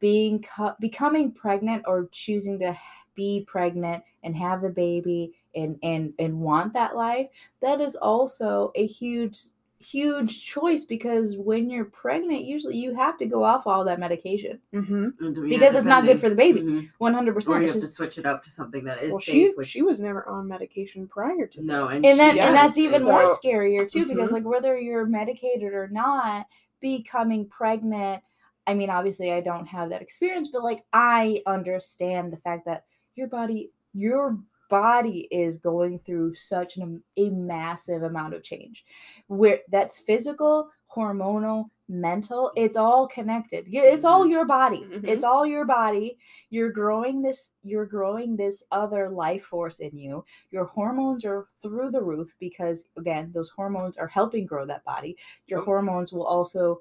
being co- becoming pregnant or choosing to be pregnant and have the baby and and and want that life, that is also a huge huge choice because when you're pregnant usually you have to go off all that medication mm-hmm. because it's not good for the baby Mhm. 100% Or you it's have to just, switch it up to something that is well safe. she which she was never on medication prior to No, this. and and then Yeah. and that's even more scarier too because Mhm. like whether you're medicated or not becoming pregnant i mean obviously i don't have that experience but like i understand the fact that your body your body is going through such an, a massive amount of change. Where that's physical hormonal mental it's all connected. It's all your body. Mhm. it's all your body. You're growing this you're growing this other life force in you. Your hormones are through the roof because again those hormones are helping grow that body. Your hormones will also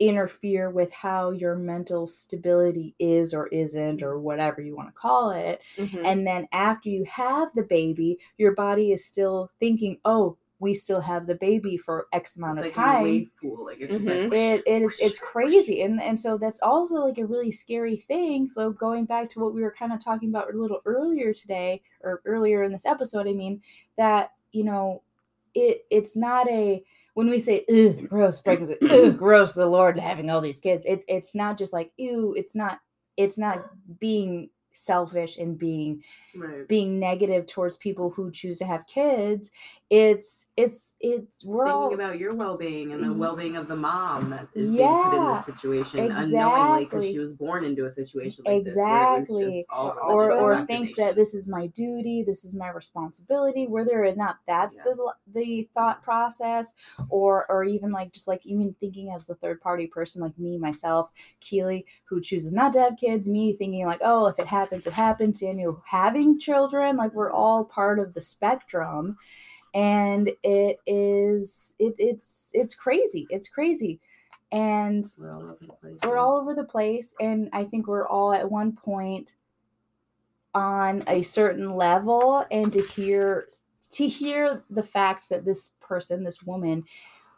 interfere with how your mental stability is or isn't or whatever you want to call it Mhm. and then after you have the baby your body is still thinking oh we still have the baby for x amount it's of like in a time wave pool. Like it's just Mhm. like it, it is it's crazy and and so that's also like a really scary thing so going back to what we were kind of talking about a little earlier today or earlier in this episode i mean that you know it it's not a when we say Ugh, gross pregnancy Ugh, gross the lord having all these kids it's it's not just like ew it's not it's not being selfish and being Right. being negative towards people who choose to have kids it's it's it's we're all about your well being and the well being of the mom that is being put in this situation unknowingly because she was born into a situation like this. Where it was Exactly. Or- or religious or Absolutely. thinks that this is my duty this is my responsibility whether or not that's Yeah. the the thought process or or even like just like even thinking as a third party person like me myself keely who chooses not to have kids me thinking like oh if it happens it happens daniel having children like we're all part of the spectrum and it is it it's it's crazy it's crazy and We're all over the place. we're all over the place and i think we're all at one point on a certain level and to hear to hear the facts that this person this woman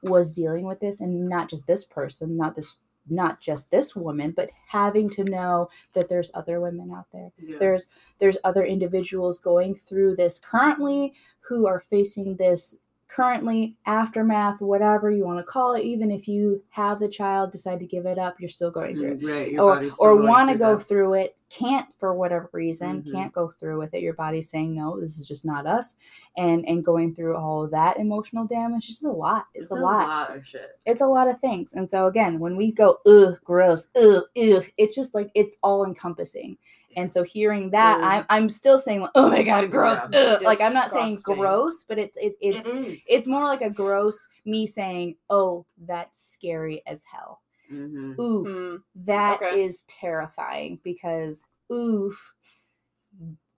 was dealing with this and not just this person not this not just this woman but having to know that there's other women out there Yeah. there's there's other individuals going through this currently who are facing this currently aftermath whatever you want to call it even if you have the child decide to give it up you're still going through it Mm, right. Your or or want to go that. through it can't for whatever reason Mhm. can't go through with it your body's saying no this is just not us and and going through all of that emotional damage is a lot it's, It's a lot of shit. it's a lot of things. And so again, when we go, ugh, gross, ugh, ugh, it's just like it's all encompassing. And so hearing that, Ugh. I'm I'm still saying, like, oh my god, gross. Yeah. Like I'm not saying gross, but it's it, it's is. it's more like a gross me saying, oh, that's scary as hell. Mhm. Oof, Mm, that okay. is terrifying because oof.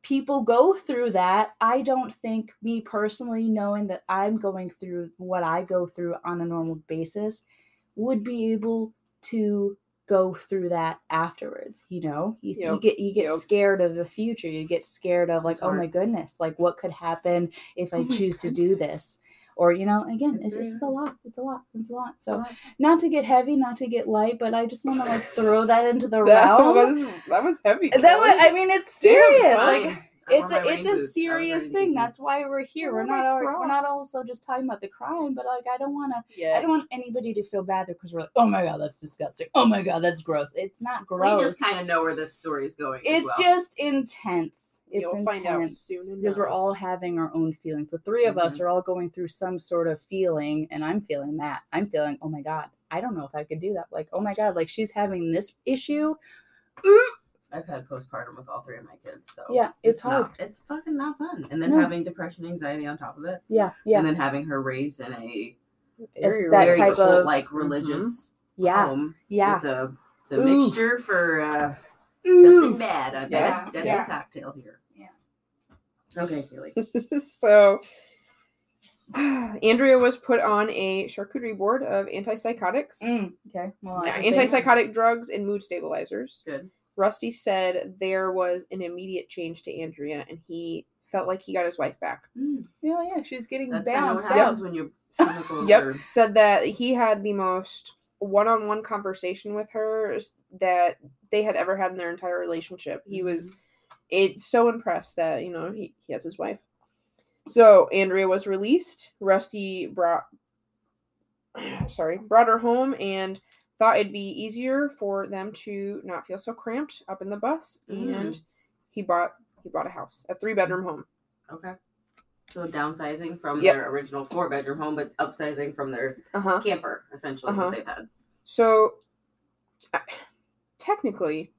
People go through that. I don't think me personally knowing that I'm going through what I go through on a normal basis would be able to go through that afterwards you know you, you get you get yep. scared of the future you get scared of like oh my goodness like what could happen if i Oh choose to do this or you know again It's it's, just a lot it's a lot it's a lot so So, not to get heavy, not to get light, but I just want to like throw that into the that realm. was that was heavy. that was. I mean, it's serious. Like it's a it's a boots. I was serious thing. That's why we're here. We're not my al- we're not also just talking about the crime, but like I don't want to. Yeah. I don't want anybody to feel bad because we're like, oh my god, that's disgusting. Oh my god, that's gross. It's not gross. We just kind of know where this story is going. as it's well. just intense. It's You'll intense find out soon because we're all having our own feelings. The three of us Mhm. are all going through some sort of feeling, and I'm feeling that. I'm feeling, oh my god, I don't know if I could do that. Like, oh my god, like she's having this issue. I've had postpartum with all three of my kids, so Yeah, it's hard. Not, it's fucking not fun. And then No. having depression, anxiety on top of it, Yeah, yeah, and then having her raised in a It's Very that very type cult- of- like religious yeah, home. yeah. It's a it's a Oof. mixture for uh, Oof. something bad. A Yeah, bad deadly yeah. cocktail here. Yeah. Okay, Keely. so Andrea was put on a charcuterie board of antipsychotics, Mm, okay. Well, yeah, I think- antipsychotic drugs, and mood stabilizers. Good. Rusty said there was an immediate change to Andrea, and he felt like he got his wife back. Mm, Yeah, yeah. She's getting that's kind of what balanced out. when you're chemicals Yep. are- Said that he had the most one-on-one conversation with her that they had ever had in their entire relationship. He was it so impressed that you know he, he has his wife. So Andrea was released. Rusty brought sorry brought her home and thought it'd be easier for them to not feel so cramped up in the bus. And he bought he bought a house, a three bedroom home. Okay. So downsizing from Yep. their original four bedroom home, but upsizing from their Uh huh. camper, essentially Uh-huh. what they've had. So uh, technically,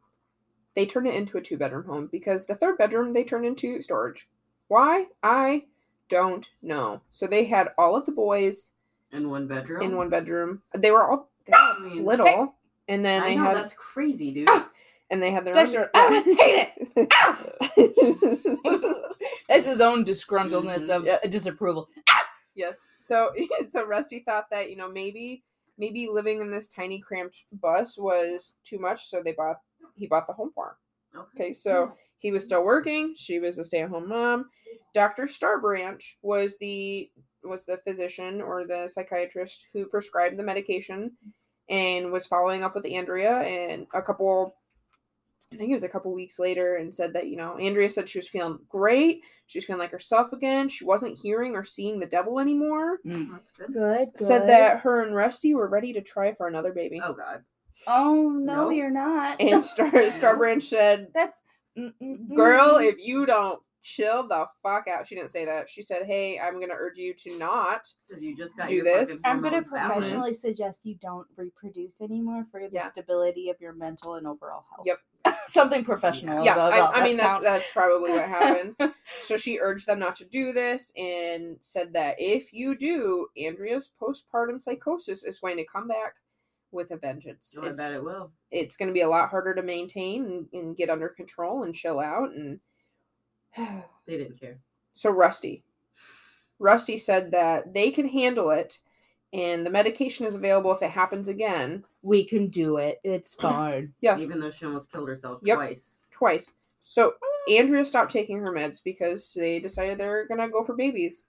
they turn it into a two bedroom home because the third bedroom they turn into storage. Why? I don't know. So they had all of the boys In one bedroom. in one bedroom. They were all they were all I mean, little, and then I they know had that's crazy, dude. and they had their That's own. your- I hate it. That's his own disgruntledness Mhm. of Yeah. uh, disapproval. Yes. So so Rusty thought that, you know, maybe maybe living in this tiny cramped bus was too much, so they bought he bought the home farm. him. Okay, so he was still working, she was a stay-at-home mom. Dr. Starbranch was the was the physician or the psychiatrist who prescribed the medication and was following up with Andrea and a couple I think it was a couple weeks later and said that, you know, Andrea said she was feeling great. She was feeling like herself again. She wasn't hearing or seeing the devil anymore. Mm. Oh, that's good. Good, good. Said that her and Rusty were ready to try for another baby. Oh God. Oh no, No. you're not. And Star Starbranch said That's Mm-mm-mm. Girl, mm. if you don't chill the fuck out. She didn't say that. She said, "Hey, I'm gonna urge you to not." Because you just got Do this. I'm gonna hormones balanced. professionally suggest you don't reproduce anymore for the Yeah. stability of your mental and overall health. Yep. Something professional. Yeah, about- I, about I that mean that's sound. that's probably what happened. so she urged them not to do this and said that if you do, Andrea's postpartum psychosis is going to come back with a vengeance. Oh, I bet it will. it's going to be a lot harder to maintain and, and get under control and chill out and They didn't care. so rusty rusty said that they can handle it and the medication is available if it happens again we can do it. It's fine. Yeah. Even though she almost killed herself Yep. twice. twice so andrea stopped taking her meds because they decided they're going to go for babies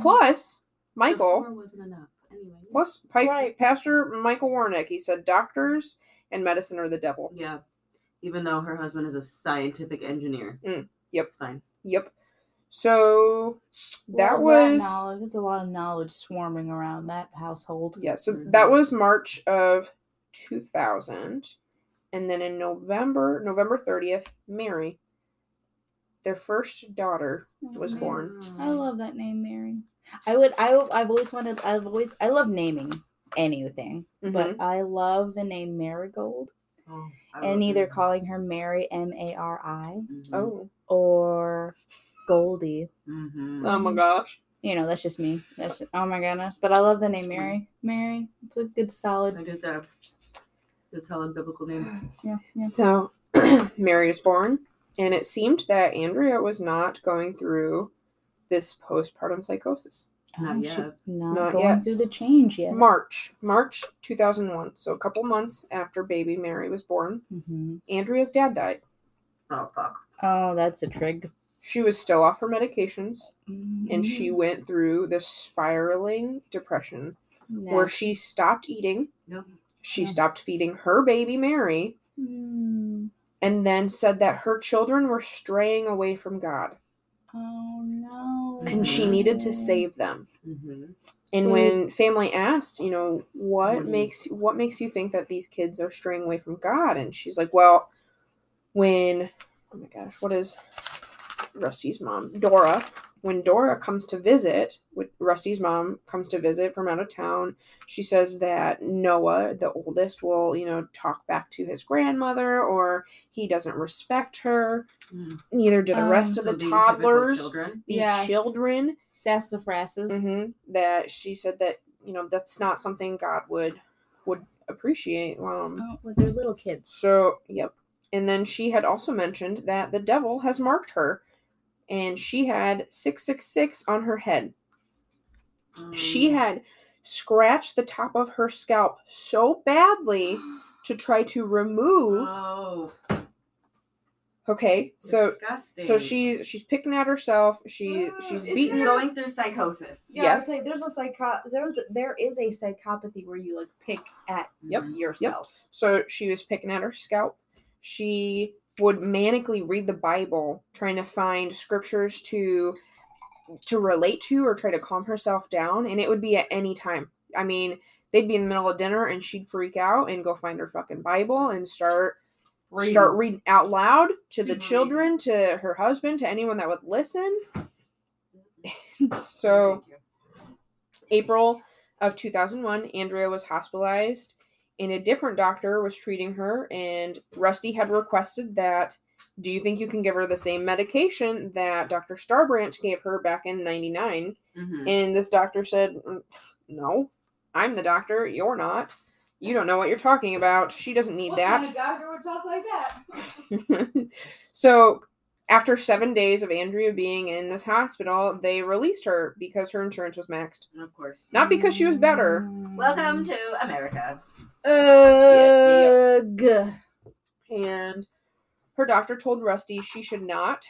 plus michael wasn't enough. Anyway. plus Pike, Right. pastor michael warnick he said doctors and medicine are the devil Yeah. Even though her husband is a scientific engineer. Mm, yep. It's fine. yep so that Well, was knowledge. There's a lot of knowledge swarming around that household. Yeah, so Mhm. that was March of 2000. And then in November, November 30th, Mary, their first daughter, was Mary. born. I love that name, Mary. I would. I. I've always wanted. I've always. I love naming anything, but Mhm. I love the name Marigold, Oh, and either it. calling her Mary M A R I Mhm. Oh, or Goldie. Mhm. oh my gosh. You know, that's just me. That's just, oh my goodness. But I love the name Mary. Mary. It's a good solid. That is a good solid biblical name. Yeah. yeah. So Mary was born, and it seemed that Andrea was not going through this postpartum psychosis. Not yet. Not, Not going yet. through the change yet. March, March 2001. So a couple months after baby Mary was born, hmm Andrea's dad died. Oh fuck. Oh, that's a trig. She was still off her medications. and Mm-hmm. she went through the spiraling depression where she stopped eating. Yep. She Yeah. stopped feeding her baby Mary Mm. and then said that her children were straying away from God Oh no. and she needed to save them. Mm-hmm. And when family asked, you know, what What do you- makes what makes you think that these kids are straying away from God? And she's like, well, when oh my gosh, what is Rusty's mom? Dora. When Dora comes to visit, when Rusty's mom comes to visit from out of town, she says that Noah, the oldest, will, you know, talk back to his grandmother or he doesn't respect her. Mm. Neither do the Um, rest of So the being typical toddlers, children. the Yes. children sassafrasses. hmm that she said that you know that's not something God would would appreciate. Um, Oh, well, they're little kids. so yep, and then she had also mentioned that the devil has marked her, and she had six six six on her head. She Um, had scratched the top of her scalp so badly to try to remove. Oh, Okay, so disgusting. so she's she's picking at herself. She she's Is beating he her. going through psychosis. Yeah, Yes. I would say there's a psycho. There's there is a psychopathy where you like pick at Yep, yourself. So she was picking at her scalp. She would manically read the Bible, trying to find scriptures to to relate to or try to calm herself down, and it would be at any time. I mean, they'd be in the middle of dinner and she'd freak out and go find her fucking Bible and start start reading out loud to the Super children, to her husband, to anyone that would listen. so April of 2001, Andrea was hospitalized, and a different doctor was treating her. And Rusty had requested that, do you think you can give her the same medication that Dr. Starbranch gave her back in 99? Mhm. And this doctor said, "Mm, no, I'm the doctor. You're not. You don't know what you're talking about. She doesn't need that. doctor would talk like that? so after seven days of Andrea being in this hospital, they released her because her insurance was maxed. Of course. Not because she was better. Welcome to America. Ugh. And her doctor told Rusty she should not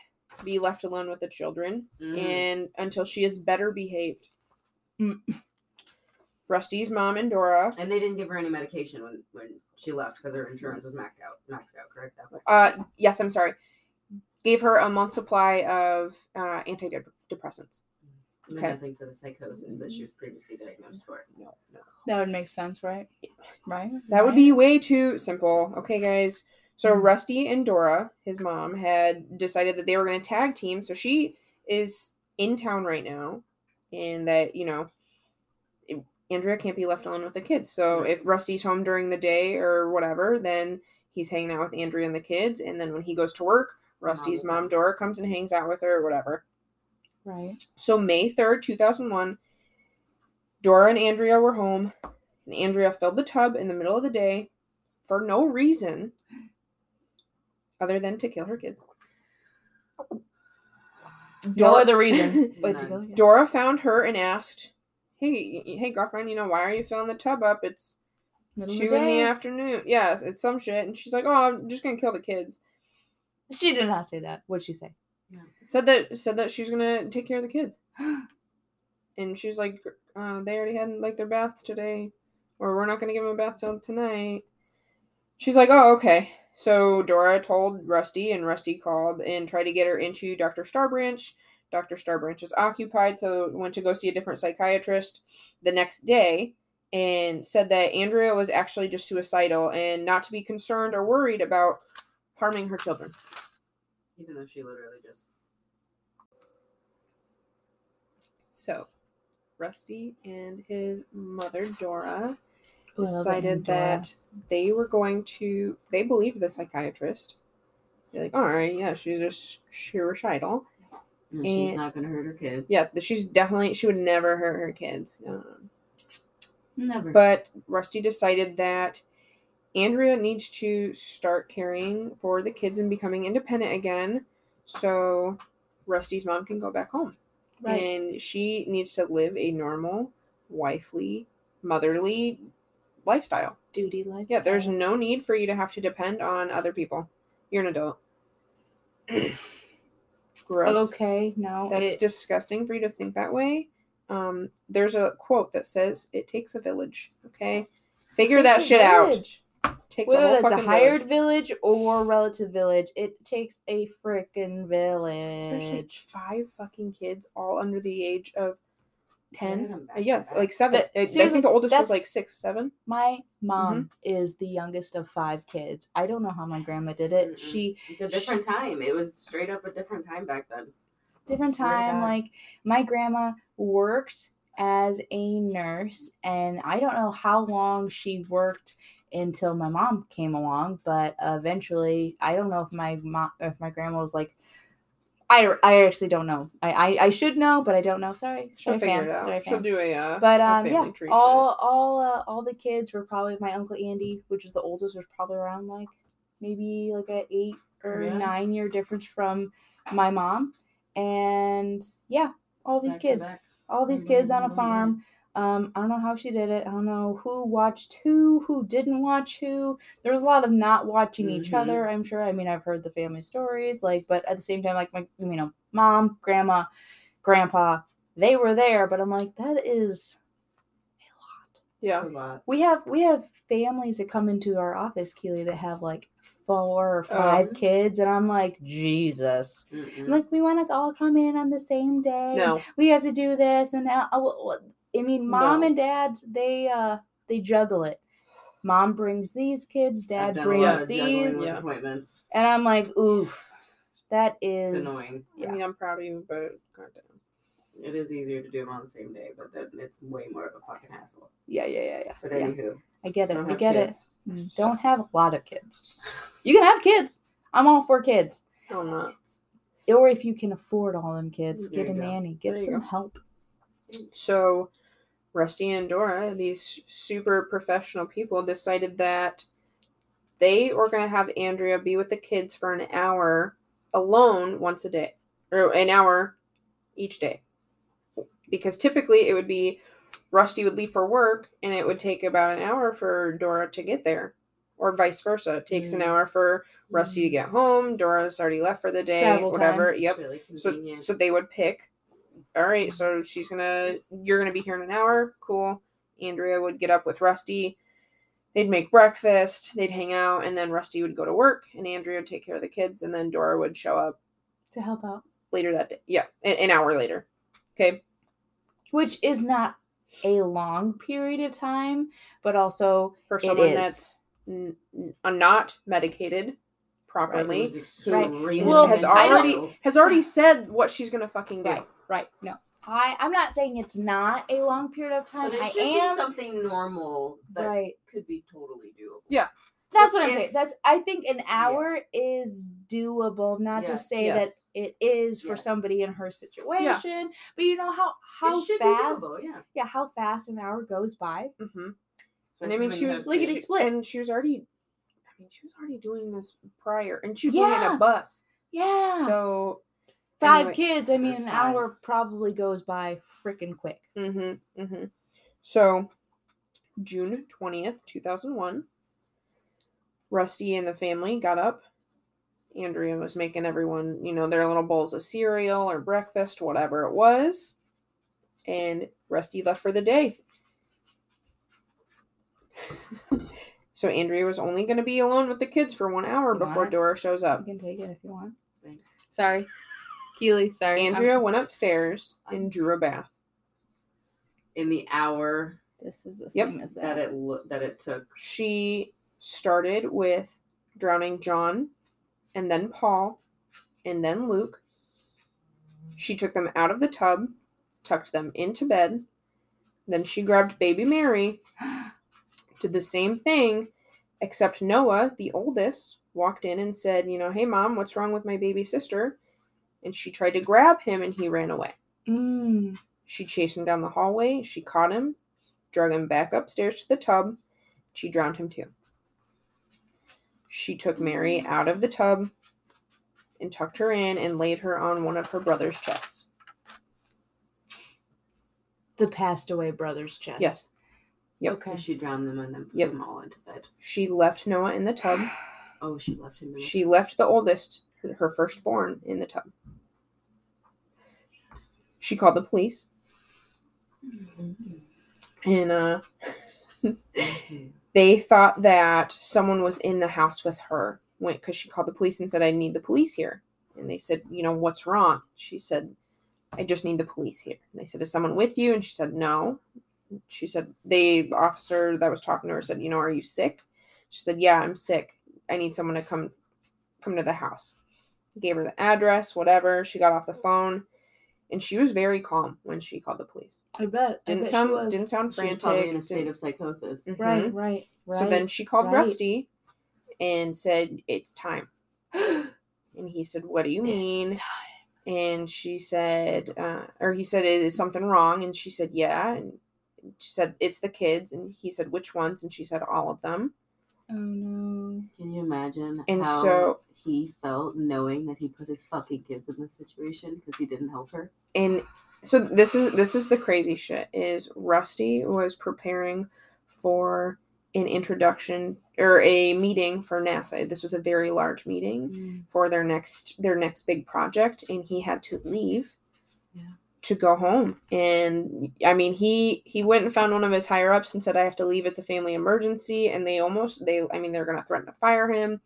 be left alone with the children Mm. and until she is better behaved. Mm. Rusty's mom and Dora, And they didn't give her any medication when, when she left because her insurance was maxed out. Maxed out, correct? That uh, yes, I'm sorry, gave her a month supply of uh, antidepressants. And okay. Nothing for the psychosis that she was previously diagnosed for. No, no. That would make sense, right? Right. That would be way too simple. Okay, guys. So Mm. Rusty and Dora, his mom, had decided that they were going to tag team. So she is in town right now, and that you know, it- Andrea can't be left alone with the kids. So if Rusty's home during the day or whatever, then he's hanging out with Andrea and the kids, and then when he goes to work, Rusty's with mom. Dora comes and hangs out with her or whatever. Right. So May 3rd, 2001, Dora and Andrea were home, and Andrea filled the tub in the middle of the day for no reason other than to kill her kids. No Dora- other reason. but to kill you. Dora found her and asked, "Hey, hey, girlfriend, you know why are you filling the tub up? It's Middle two the in the afternoon. Yeah, it's some shit." And she's like, "Oh, I'm just gonna kill the kids." She did not say that. What'd she say? Said that said that she was gonna take care of the kids. And she was like, uh, they already had like their baths today, or we're not gonna give them a bath till tonight. She's like, oh okay. So Dora told Rusty, and Rusty called and tried to get her into Doctor Starbranch. Doctor Starbranch is occupied, so went to go see a different psychiatrist the next day, and said that Andrea was actually just suicidal and not to be concerned or worried about harming her children. Even though she literally just. So, Rusty and his mother Dora Ooh, I love that name, decided Dora. that they were going to. They believed the psychiatrist. They're like, all right, yeah, she's just suicidal. And she's And- not gonna hurt her kids. Yeah, she's definitely she would never hurt her kids. Um, Never. but Rusty decided that Andrea needs to start caring for the kids and becoming independent again, so Rusty's mom can go back home. Right. and she needs to live a normal, wifely, motherly lifestyle. Duty lifestyle. Yeah, there's no need for you to have to depend on other people. You're an adult. Gross. Okay, no. That's it- disgusting for you to think that way. Um, there's a quote that says, "It takes a village." Okay, figure that shit out. Village. Takes a whole Whether it's a hired village. village or relative village, it takes a freaking especially village. five fucking kids, all under the age of ten. back yes, back. like seven. That- I- I seriously, think the oldest was like six, seven. My mom Mm-hmm. is the youngest of five kids. I don't know how my grandma did it. Mm-mm. She It's a different time. It was straight up a different time back then. different time like my grandma worked as a nurse and i don't know how long she worked until my mom came along but eventually i don't know if my mom if my grandma was like i i actually don't know. I i, I should know but i don't know. Sorry. Sorry fam. sorry She'll do a uh, but um yeah for all all uh, all the kids were probably my uncle andy which is the oldest was probably around like maybe like a eight or Yeah. nine year difference from my mom. And yeah all these Back kids. all these kids on a boom, farm um i don't know how she did it i don't know who watched who who didn't watch who there was a lot of not watching each Mhm. other i'm sure i mean i've heard the family stories like but at the same time like my you know mom grandma grandpa they were there but i'm like that is Yeah. A lot. Yeah. We have we have families that come into our office keely that have like four or five Um, kids and i'm like jesus Mm-mm. like we want to all come in on the same day No. we have to do this and now uh, i mean mom No. and dads they uh they juggle it mom brings these kids I've dad done a brings lot of these with Yeah. appointments. and i'm like oof that is It's annoying. Yeah. I mean, I'm proud of you, but goddamn. It is easier to do them on the same day, but then it's way more of a fucking hassle. yeah yeah yeah yeah, But yeah. anywho, i get it don't i get kids. it Mm, don't have a lot of kids you can have kids i'm all for kids I'm not. or if you can afford all them kids There get a go. nanny get There some go. help So, Rusty and Dora, these super professional people, decided that they were going to have Andrea be with the kids for an hour alone once a day, or an hour each day. Because typically it would be Rusty would leave for work and it would take about an hour for Dora to get there, or vice versa. It takes an Mm. hour for Rusty to get home. Dora's already left for the day, Travel whatever. it's Yep. really So, so they would pick. All right, so she's gonna, you're gonna be here in an hour. Cool. Andrea would get up with Rusty. They'd make breakfast. They'd hang out, and then Rusty would go to work, and Andrea would take care of the kids, and then Dora would show up to help out later that day. Yeah, an, an hour later. Okay. which is not a long period of time, but also For someone is. that's n- n- not medicated, properly. It was Right. Well, has already has already said what she's gonna fucking do. Right, right. No, I I'm not saying it's not a long period of time. But it I am be something normal that right. could be totally doable. Yeah. That's what I'm if- saying. That's I think an hour is doable. Not to say yes. that it is for Yes. somebody in her situation, but you know how how it fast be doable, yeah. yeah how fast an hour goes by. Mm-hmm. And I mean, she was have lickety kids. split. and she was already. I mean, she was already doing this prior, and she was doing it in a bus. Yeah, So five anyway. kids. I mean, an five. hour probably goes by freaking quick. Mm-hmm. Mm-hmm. So, June twentieth, two thousand one. Rusty and the family got up. Andrea was making everyone, you know, their little bowls of cereal or breakfast, whatever it was. And Rusty left for the day. so Andrea was only going to be alone with the kids for one hour You before? Dora shows up. You can take it if you want. Thanks. Sorry, Keely. Sorry, I'm- Andrea went upstairs and drew a bath. In the hour This is the Yep. same as that. that it lo- that it took. she started with drowning John and then Paul and then Luke. She took them out of the tub, tucked them into bed. Then she grabbed baby Mary, did the same thing, except Noah, the oldest, walked in and said, You know, hey mom, what's wrong with my baby sister? And she tried to grab him and he ran away. Mm. She chased him down the hallway. She caught him, drug him back upstairs to the tub. She drowned him too. She took Mary out of the tub and tucked her in and laid her on one of her brother's chests. The passed away brother's chest. Yes. Yep. Okay. She drowned them and then put Yep. them all into bed. She left Noah in the tub. Oh, she left him. In She left the oldest, her- firstborn, in the tub. She called the police. And uh they thought that someone was in the house with her. When because she called the police and said i need the police here. And they said you know what's wrong? She said i just need the police here. And they said is someone with you? And she said no. She said the officer that was talking to her said you know are you sick she said yeah i'm sick. I need someone to come come to the house gave her the address whatever she got off the phone and she was very calm when she called the police I bet. Didn't bet she sound was. didn't sound frantic. She was frantic probably in a state didn't- of psychosis. Mhm. Right, right, right. so then she called right. Rusty and said, It's time. And he said, What do you mean? It's time. And she said, uh, or he said, Is something wrong? And she said, Yeah. And she said, It's the kids. And he said, Which ones? And she said, All of them. Oh no. Can you imagine And how so- he felt knowing that he put his fucking kids in this situation because he didn't help her? And so this is this is the crazy shit is Rusty was preparing for an introduction or a meeting for NASA. This was a very large meeting. Mm. for their next their next big project and he had to leave Yeah. To go home and i mean he he went and found one of his higher ups and said i have to leave it's a family emergency and they almost they i mean they're gonna threaten to fire him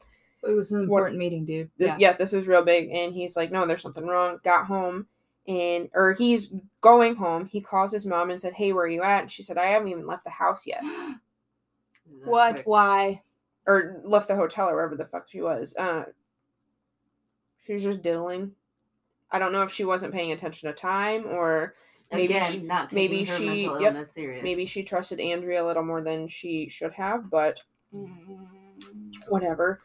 It was an What- important meeting, dude. Th- yeah. this is real big and he's like no there's something wrong got home and or he's going home he calls his mom and said hey where are you at and she said i haven't even left the house yet what? quick? Why? or left the hotel or wherever the fuck she was. Uh, she was just diddling. I don't know if she wasn't paying attention to time or maybe Again, she- not maybe her she- yep, maybe she trusted Andrea a little more than she should have, but Mm. whatever.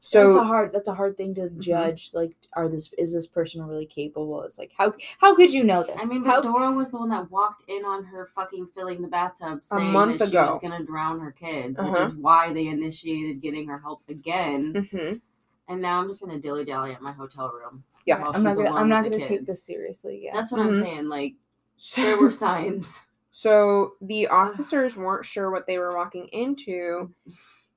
that's a So hard. That's a hard thing to judge. Like, are this is this person really capable? It's like how how could you know this? I mean, how Dora was the one that walked in on her fucking filling the bathtub, saying month that she ago. was gonna drown her kids, Uh-huh. which is why they initiated getting her help again. mhm. And now I'm just gonna dilly dally at my hotel room. Yeah. I'm not gonna I'm not gonna take kids. this seriously. Yeah. That's what Mhm. I'm saying. Like there were signs. So the officers weren't sure what they were walking into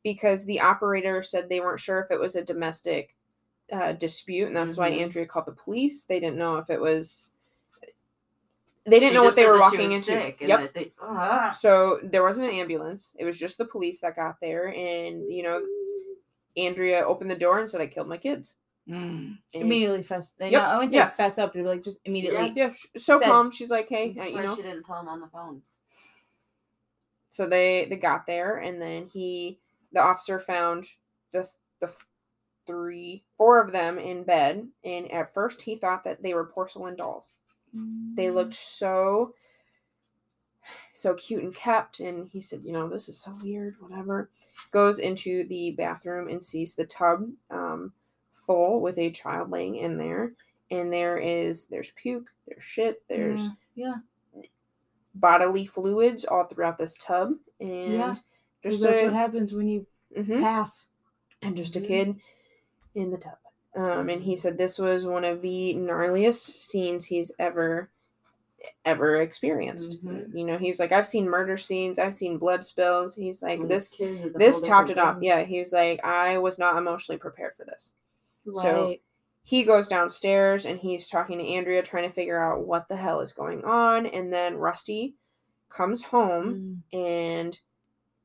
because the operator said they weren't sure if it was a domestic uh, dispute, and that's why Mhm. Andrea called the police. They didn't know if it was. They didn't She know what they were walking into. Yep. they- ah. So there wasn't an ambulance. It was just the police that got there, and you know, Andrea opened the door and said, "I killed my kids." Mm. Immediately fess. They Yep, not, I wouldn't say yeah. fess up, but like just immediately. Yeah, sh- so said- calm. She's like, "Hey, uh, you know." she didn't tell him on the phone. So they they got there, and then he, the officer found the the three, four of them in bed, and at first he thought that they were porcelain dolls. They Mm. looked so so cute and kept and he said you know this is so weird whatever goes into the bathroom and sees the tub um, full with a child laying in there and there is there's puke there's shit there's yeah. bodily fluids all throughout this tub and Yeah. just that's a, what happens when you Mhm. pass. and just a Mhm. kid in the tub. Um, and he said this was one of the gnarliest scenes he's ever ever experienced. Mhm. You know, he was like, I've seen murder scenes, I've seen blood spills. He's like, this kids, it's a this topped it off. Yeah, he was like, I was not emotionally prepared for this. So- He goes downstairs and he's talking to Andrea, trying to figure out what the hell is going on. And then Rusty comes home Mm. and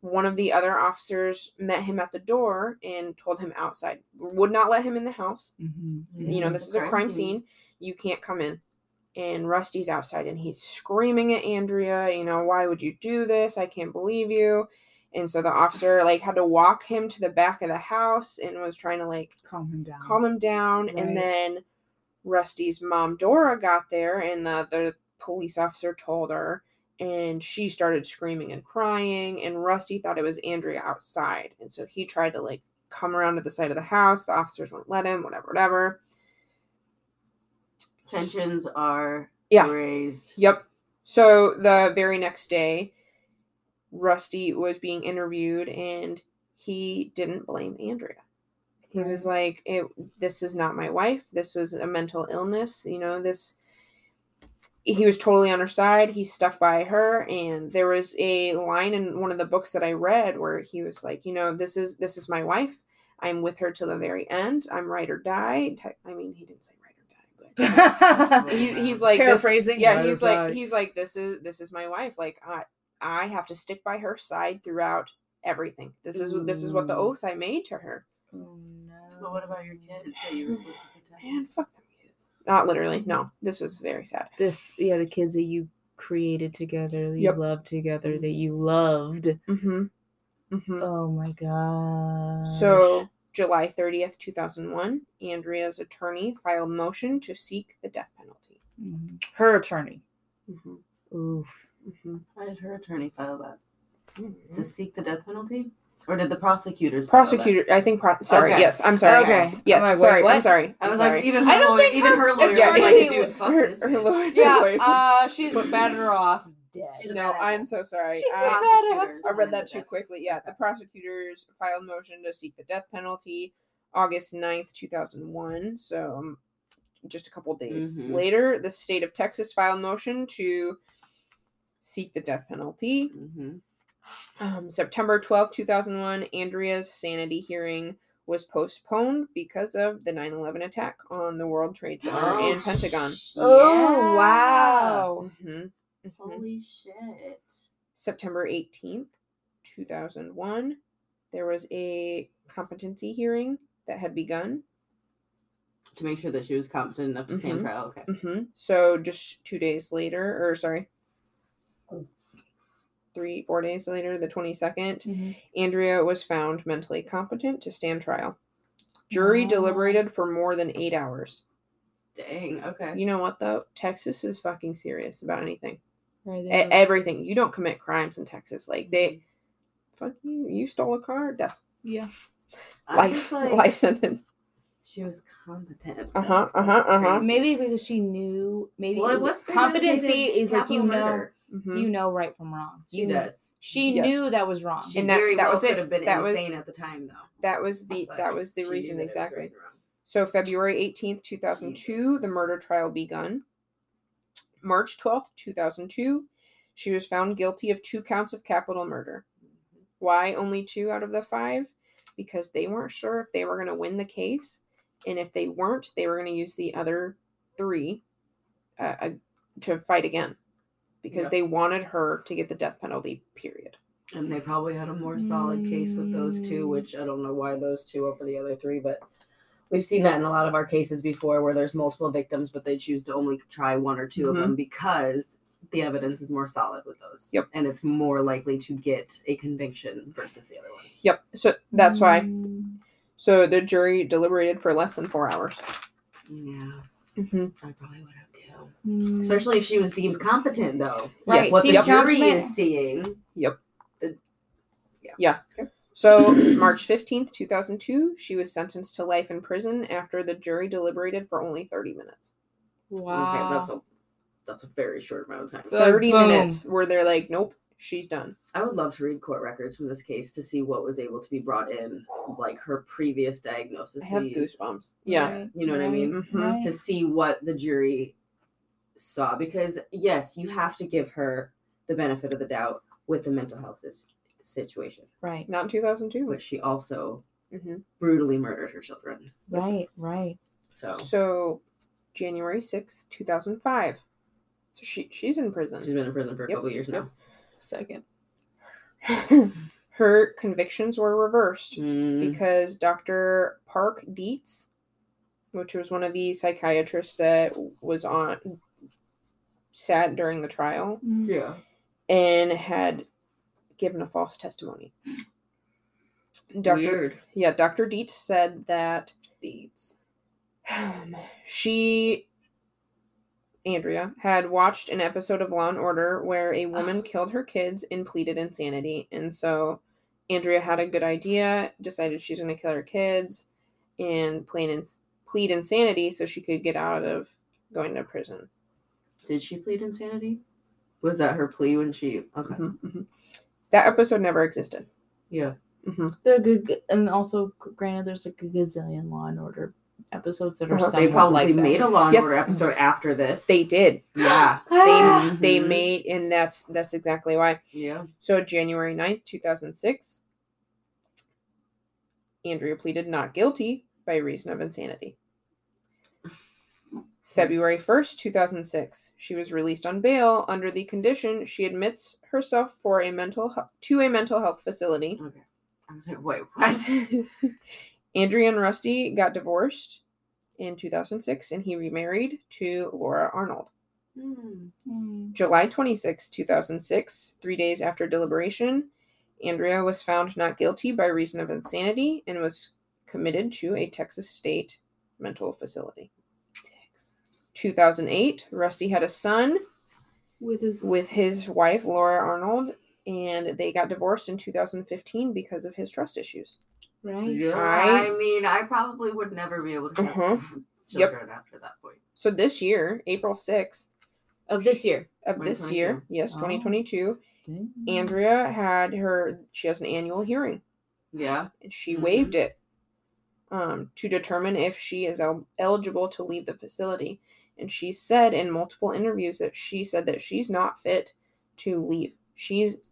one of the other officers met him at the door and told him outside would not let him in the house Mhm. you know Mhm. this is a crime scene you can't come in and rusty's outside and he's screaming at andrea you know why would you do this i can't believe you and so the officer like had to walk him to the back of the house and was trying to like Calm him down. calm him down Right. and then rusty's mom dora got there and the, the police officer told her and she started screaming and crying and rusty thought it was andrea outside and so he tried to like come around to the side of the house the officers wouldn't let him whatever whatever Tensions are Yeah. raised. Yep. So the very next day, Rusty was being interviewed and he didn't blame Andrea. He was like, it, This is not my wife. This was a mental illness. You know, this. He was totally on her side. He stuck by her. And there was a line in one of the books that I read where he was like, You know, this is this is my wife. I'm with her till the very end. I'm ride or die. I mean, he didn't say ride or die, but he, he's like this- Paraphrasing, yeah, right he's like die. he's like this is this is my wife. Like I I have to stick by her side throughout everything. This is this is what the oath I made to her. Oh, no. But what about your kids that you were supposed to protect? Man, fuck them kids. Not literally. No, this was very sad. the yeah the kids that you created together, that Yep. you loved together, that you loved. Mm-hmm. Mm-hmm. Oh my god. So July thirtieth, two thousand one, Andrea's attorney filed motion to seek the death penalty. Mhm. her attorney. Mm-hmm. Oof. Mm-hmm. Why did her attorney file that? To seek the death penalty? Or did the prosecutors file that? Prosecutor, I think. Pro- sorry. Okay. Yes, I'm sorry. Okay. Yes, I'm like, wait, sorry. I'm sorry. I was sorry. like, even her I don't lawyer, think even her- her lawyer Yeah, was like, dude, fuck her- this. her lawyer- Yeah, uh, she's better off dead. She's no, I'm so sorry. She's a I- bad apple. Prosecutors I read that too quickly. Yeah, the prosecutors filed motion to seek the death penalty August 9th, 2001. So um, just a couple days Mhm. later, the state of Texas filed motion to seek the death penalty. Mhm. Um, September 12th, 2001, Andrea's sanity hearing was postponed because of the 9 11 attack on the World Trade Center and Pentagon. Oh wow. Mhm, mhm. Holy shit. September 18th, 2001, there was a competency hearing that had begun. To make sure that she was competent enough to stand Mhm. trial. Okay. hmm So just two days later, or sorry, three, four days later, the 22nd, Mhm. Andrea was found mentally competent to stand trial. Jury Wow. deliberated for more than eight hours. Dang. Okay. You know what, though? Texas is fucking serious about anything. Right E- there. everything. You don't commit crimes in Texas. Like, they, fuck you, you stole a car, death. yeah. Life, like, life sentence. She was competent. Uh-huh, uh-huh, uh-huh. Maybe because she knew. Maybe Well, it it was was competency is like you capital know murder. Mhm. you know right from wrong. She You- does. She Yes. knew that was wrong. She And that- very that well was it. could have been That was- insane at the time, though. That was the But that was the reason knew that it was exactly. right. So February 18th, 2002, the murder trial begun. March 12th, 2002, she was found guilty of two counts of capital murder. Why only two out of the five? Because they weren't sure if they were going to win the case. And if they weren't, they were going to use the other three uh, uh, to fight again. Because Yeah. they wanted her to get the death penalty, period. And they probably had a more solid case with those two, Mm. which I don't know why those two over the other three, but we've seen that in a lot of our cases before where there's multiple victims, but they choose to only try one or 2 Mhm. of them because the evidence is more solid with those. Yep. And it's more likely to get a conviction versus the other ones. Yep. So that's why Mm. So the jury deliberated for less than four hours. Yeah, Mm-hmm. I probably would have too. Mm. Especially if she was deemed competent, though. Right. What the jury competent. is seeing. Yep. Yeah. Yeah. Okay. So March 15th, 2002, she was sentenced to life in prison after the jury deliberated for only 30 minutes. Wow. Okay, that's a that's a very short amount of time. They're 30 boom. minutes where they're like, nope, she's done. I would love to read court records from this case to see what was able to be brought in, like her previous diagnosis. I have goosebumps. Yeah. Right, You know what I mean? right, Mhm. right. to see what the jury saw because yes you have to give her the benefit of the doubt with the mental health is- situation Right, Not in 2002. but she also hmm brutally murdered her children right, right. so So January 6th, 2005. So she she's in prison. She's been in prison for a Yep, couple years yep. now Second. Her convictions were reversed Mm, because Dr. Park Dietz, which was one of the psychiatrists that was on sat during the trial mm-hmm. yeah and had given a false testimony. Dr. weird Yeah, Dr. Dietz said that Deeds. she Andrea had watched an episode of Law and Order where a woman killed her kids and pleaded insanity. And so Andrea had a good idea, decided she's going to kill her kids and plain ins- plead insanity so she could get out of going to prison. Did she plead insanity was that her plea when she okay Mhm, mhm. That episode never existed. yeah hmm They're good, and also granted, there's like a gazillion Law and Order episodes that are Uh-huh. they probably like that. made a law and Yes. order episode after this They did. yeah They they Mhm. made and that's that's exactly why. yeah So January 9th, 2006, Andrea pleaded not guilty by reason of insanity. February 1st, 2006, she was released on bail under the condition she admits herself for a mental to a mental health facility. okay I was like, wait what Andrea and Rusty got divorced in 2006 and he remarried to Laura Arnold. Hmm. Mm. July 26, 2006, three days after deliberation, Andrea was found not guilty by reason of insanity and was committed to a Texas state mental facility. 2008, Rusty had a son With his with his wife, Laura Arnold, and they got divorced in 2015 because of his trust issues. right. Yeah, I- I mean, I probably would never be able to have Uh-huh. Yep. after that point. So this year, April 6th Of this year. of this year, yes, Oh. 2022, Dang. Andrea had her, she has an annual hearing. Yeah. and she Mhm. waived it um, to determine if she is el- eligible to leave the facility. And she said in multiple interviews that she said that she's not fit to leave. She's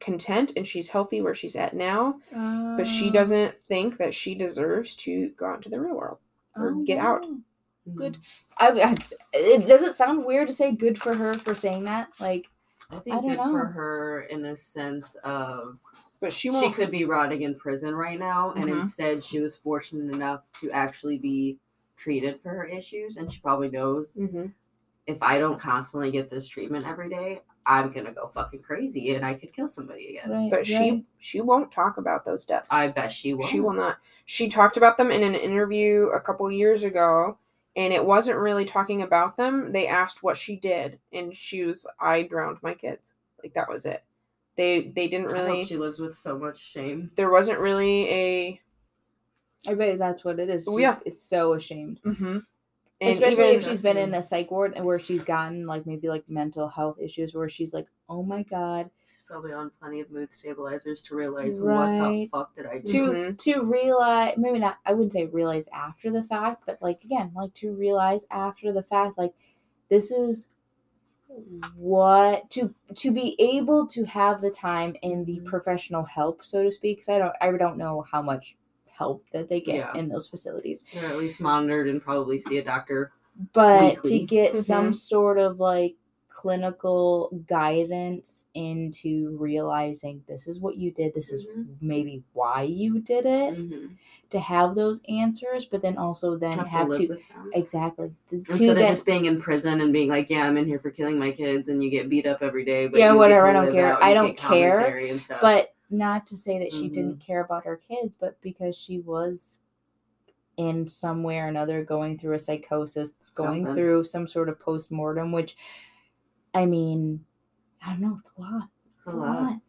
content and she's healthy where she's at now, but she Oh. doesn't think that she deserves to go out into the real world. or Oh, get out. Good. I, I it doesn't sound weird to say good for her for saying that? Like I think I don't good for her in a sense of But she she won't. could be rotting in prison right now, and Mhm. instead she was fortunate enough to actually be treated for her issues, and she probably knows Mhm. if I don't constantly get this treatment every day, I'm gonna go fucking crazy and I could kill somebody again. right, But she right. she won't talk about those deaths. I bet she will. She will not. She talked about them in an interview a couple years ago, and it wasn't really talking about them. They asked what she did, and she was, "I drowned my kids." Like that was it. They they didn't I hope really. she lives with so much shame. There wasn't really a. I bet that's what it is. Oh, She yeah. is so ashamed. Mm-hmm. Especially even, if she's been in a psych ward and where she's gotten like maybe like mental health issues where she's like, oh my god, She's probably on plenty of mood stabilizers to realize what the fuck did I do. to to realize maybe not I wouldn't say realize after the fact, but like again, like to realize after the fact, like this is what to to be able to have the time and the Mhm. professional help, so to speak. Because I don't I don't know how much help that they get Yeah. in those facilities. Or at least monitored and probably see a doctor. but weekly. to get Mhm. some sort of like clinical guidance into realizing this is what you did this is Mhm. maybe why you did it Mm-hmm. to have those answers but then also then Have, have, to live to, with exactly to Instead of just being in prison and being like, yeah, I'm in here for killing my kids, and you get beat up every day. But Yeah, whatever, I don't care. I don't care, And stuff. but not to say that she Mhm. didn't care about her kids, but because she was in some way or another going through a psychosis, going Something. through some sort of post mortem, which I mean, I don't know, it's a lot. It's a lot.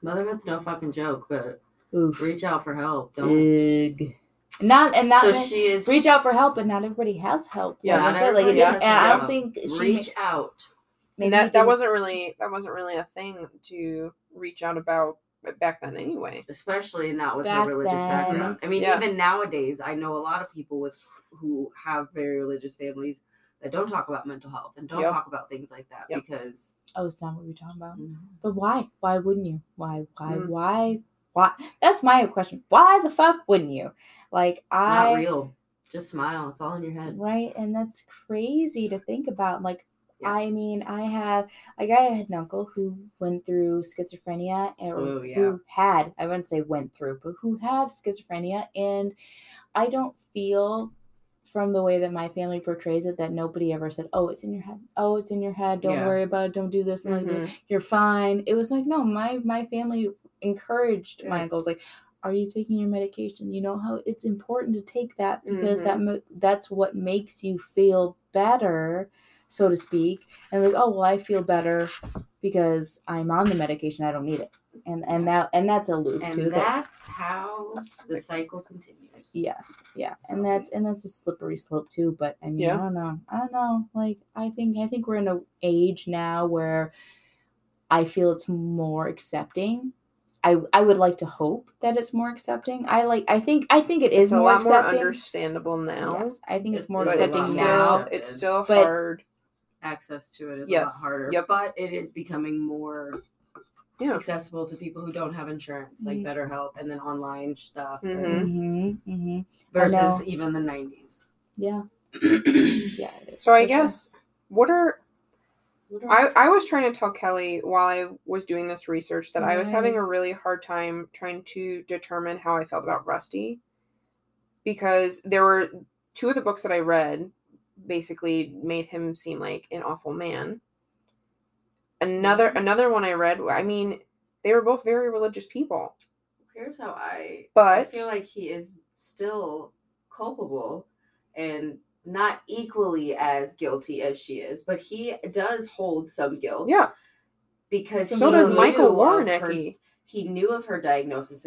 Motherhood's no fucking joke, but Oof. reach out for help. Don't. Ugh. Not and not so that- she is. reach out for help, but not everybody has help. Yeah, Like I not said, like, it everybody didn't- has and I don't think she reach out. maybe and that, that wasn't really that wasn't really a thing to reach out about back then anyway. especially not with Back her religious then. background. I mean, Yeah. even nowadays, I know a lot of people with who have very religious families that don't talk about mental health and don't Yep. talk about things like that Yep. because Oh, it's not what we're talking about. mm, But why? Why wouldn't you? Why? Why? Mm. Why? Why? That's my question. Why the fuck wouldn't you? Like it's I not real. Just smile. It's all in your head. right, and that's crazy to think about. Like Yeah. I mean, I have like I had an uncle who went through schizophrenia and Oh, yeah. who had I wouldn't say went through, but who had schizophrenia, and I don't feel from the way that my family portrays it that nobody ever said, "Oh, it's in your head. Oh, it's in your head. Don't Yeah. worry about it. Don't do this." And like, you're fine. It was like, no, my my family encouraged my uncles like, are you taking your medication? You know how it's important to take that because that Mm-hmm. mo- that's what makes you feel better, so to speak. And like, oh well, I feel better because I'm on the medication. I don't need it. And and that and that's a loop And too. That's that's how the cycle continues. yes, yeah, and that's and that's a slippery slope too. But I mean, Yeah. I don't know. I don't know. Like I think I think we're in a age now where I feel it's more accepting. I I would like to hope that it's more accepting. I like I think I think it is It's a more lot more understandable now. Yes, I think it's It- more it's it's accepting still now. it's still But- hard. Access to it is Yes. a lot harder. Yep. But it is becoming more Yeah. accessible to people who don't have insurance, like Mhm. BetterHelp and then online stuff and- Mhm. Mm-hmm, mm-hmm. Versus even the 90s. Yeah, yeah. it is, So I for sure. guess what are I, I was trying to tell Kelly while I was doing this research that I was having a really hard time trying to determine how I felt about Rusty because there were two of the books that I read basically made him seem like an awful man. Another another one I read, I mean, they were both very religious people. Here's how I But I feel like he is still culpable and not equally as guilty as she is, but he does hold some guilt. yeah, Because so does Michael her- he knew of her diagnoses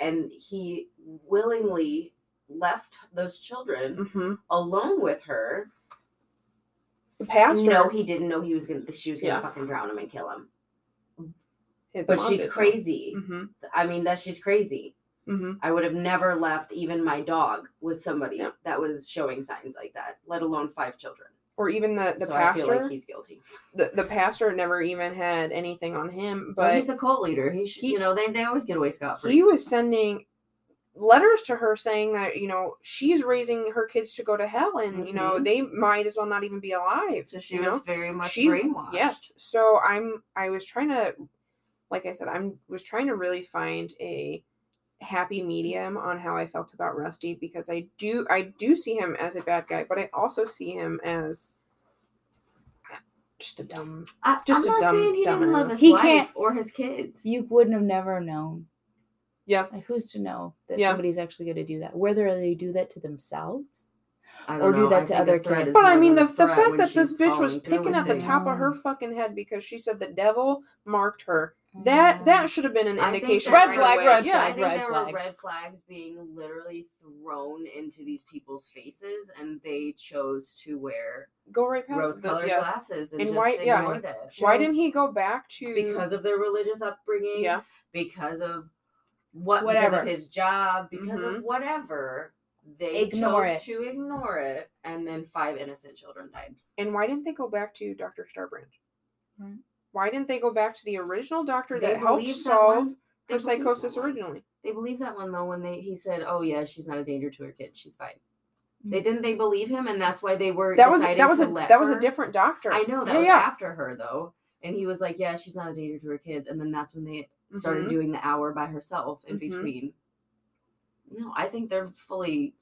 and he willingly left those children hmm alone with her. The pastor. No, he didn't know he was gonna she was gonna Yeah. fucking drown him and kill him. his But she's did, though. crazy. Mhm, I mean that she's crazy. mhm. I would have never left even my dog with somebody Yeah. that was showing signs like that, let alone five children. Or even the the so pastor. I feel like he's guilty. the, the pastor never even had anything on him, But but he's a cult leader. He, should, he- you know, they, they always get away scot free. he was sending letters to her saying that you know she's raising her kids to go to hell and you know Mhm. they might as well not even be alive So she you was know very much she's brainwashed. yes so i'm i was trying to like i said i'm was trying to really find a happy medium on how i felt about rusty because i do i do see him as a bad guy but i also see him as just a dumb I, Just I'm a not dumb saying he didn't love dumbass. his He wife can't- or his kids. you wouldn't have never known. Yeah. Like who's to know that Yeah. somebody's actually going to do that? Whether they do that to themselves. I or don't do know. that I to other kids. But I mean, the, the fact that this bitch was picking with at the top of her fucking head because she said the devil marked her. That Mm. that should have been an indication. Red right flag, away. red Yeah, I think red there flag. were red flags being literally thrown into these people's faces, and they chose to wear go right past rose-colored yes. glasses and, And just why- yeah. ignored it. Why shows- didn't he go back to because of their religious upbringing, Yeah. because of what, because Whatever. of his job, because Mhm. of whatever. They Ignore chose it. to ignore it, and then five innocent children died. and why didn't they go back to Dr. Starbranch? Right. Why didn't they go back to the original doctor They that helped believed that solve one. Her psychosis originally? They believed that one though when they he said, "Oh yeah, she's not a danger to her kids. She's fine." They Mm. didn't they believe him, and that's why they were. That was that was a let that was a different doctor. I know that yeah, was yeah. after her though, and he was like, "Yeah, she's not a danger to her kids," and then that's when they started Mhm. doing the hour by herself in Mhm. between. No, I think they're fully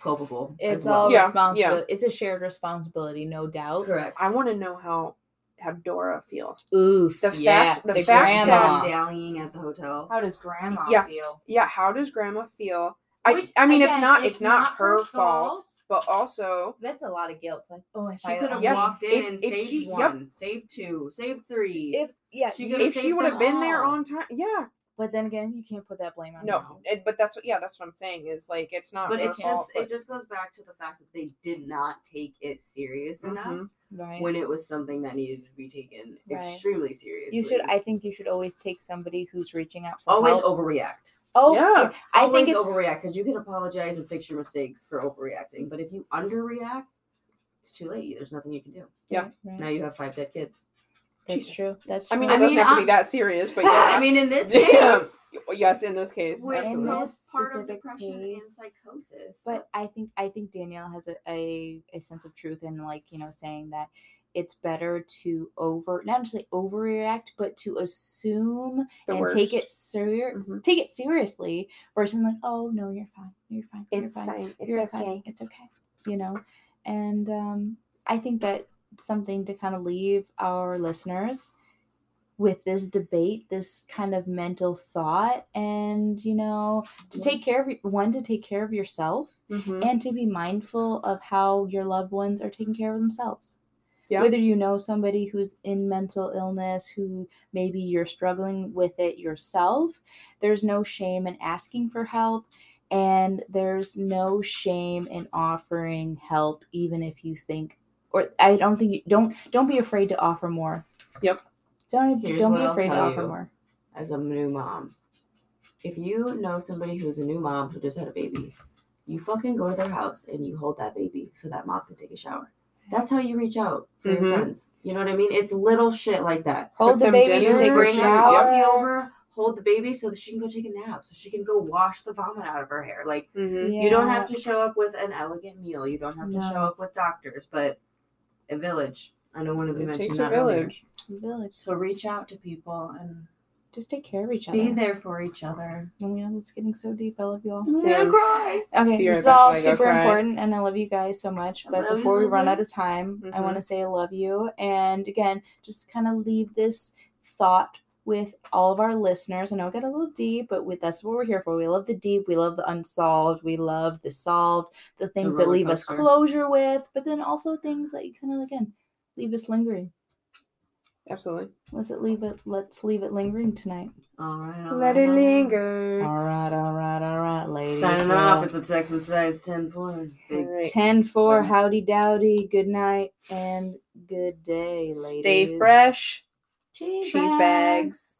culpable. It's well. all Yeah, responsibility. It's a shared responsibility, no doubt. correct. I want to know how how Dora feels. Oof. The yeah, fact- the the fact grandma. that- dallying at the hotel. How does grandma Yeah. feel? Yeah, how does grandma feel? I Which, I mean it's not it's, not, her, fault, but also That's a lot of guilt. Like, oh, if She I could have Yes, walked in if- and if saved she- yep. one, saved two, saved three. if yeah, She could've if she would have them been there on time, yeah. but then again, you can't put that blame on No, it, but that's what yeah, that's what I'm saying is like it's not but it's fault, just but- it just goes back to the fact that they did not take it serious enough Mhm. right. when it was something that needed to be taken Right. extremely seriously. you should. I think you should always take somebody who's reaching out for always help. overreact. Oh, Yeah. I always think it's overreact because you can apologize and fix your mistakes for overreacting, but if you underreact, it's too late. There's nothing you can do. Yeah. Right. Now you have five dead kids. That's Jesus. true. That's true. I true. mean, I it doesn't mean, have to be I- that serious, but yeah. I mean, in this Yeah. case, yes, in this case, with In absolutely. this postpartum specific depression and case, psychosis. but I think I think Danielle has a, a, a sense of truth in like you know saying that it's better to over not just like overreact but to assume The and take it worst. serious Mhm. take it seriously versus like oh no you're fine you're fine you're fine It's you're okay it's okay you know and um I think that something to kind of leave our listeners with this debate this kind of mental thought and you know to take care of one to take care of yourself Mhm. and to be mindful of how your loved ones are taking care of themselves. Yeah. Whether you know somebody who's in mental illness, who maybe you're struggling with it yourself, there's no shame in asking for help. And there's no shame in offering help, even if you think, or I don't think you don't don't be afraid to offer more. Yep. Don't Here's don't be I'll afraid to offer more. as a new mom, if you know somebody who's a new mom who just had a baby, you fucking go to their house and you hold that baby so that mom can take a shower. That's how you reach out for Mhm. your friends. You know what I mean? It's little shit like that. Hold the baby to You take bring her shower. coffee over, hold the baby so that she can go take a nap, so she can go wash the vomit out of her hair. Like Mhm. you don't have to show up with an elegant meal. You don't have to show up with doctors, but a village. I know one of you It mentioned takes that a earlier. village. village. So reach out to people and Just take care of each other. be there for each other. Oh yeah, it's getting so deep. I love you all. I'm Damn. gonna cry. Okay, Be this is back all while I go super cry. important, and I love you guys so much. I But love you, before we run out of time, I Mhm. want to say I love you, and again, just kind of leave this thought with all of our listeners. I know it got a little deep, but we, that's what we're here for. We love the deep, we love the unsolved, we love the solved, the things that roller leave us closure with, but then also things that you kind of again leave us lingering. Absolutely. Let's it leave it. Let's leave it lingering tonight. All right. all Let right, it all right. linger. All right, all right, all right, ladies. Signing well, off. It's a Texas size 10 point. Big All right. 10 4 howdy dowdy good night and good day ladies Stay fresh. Cheese Cheese bags.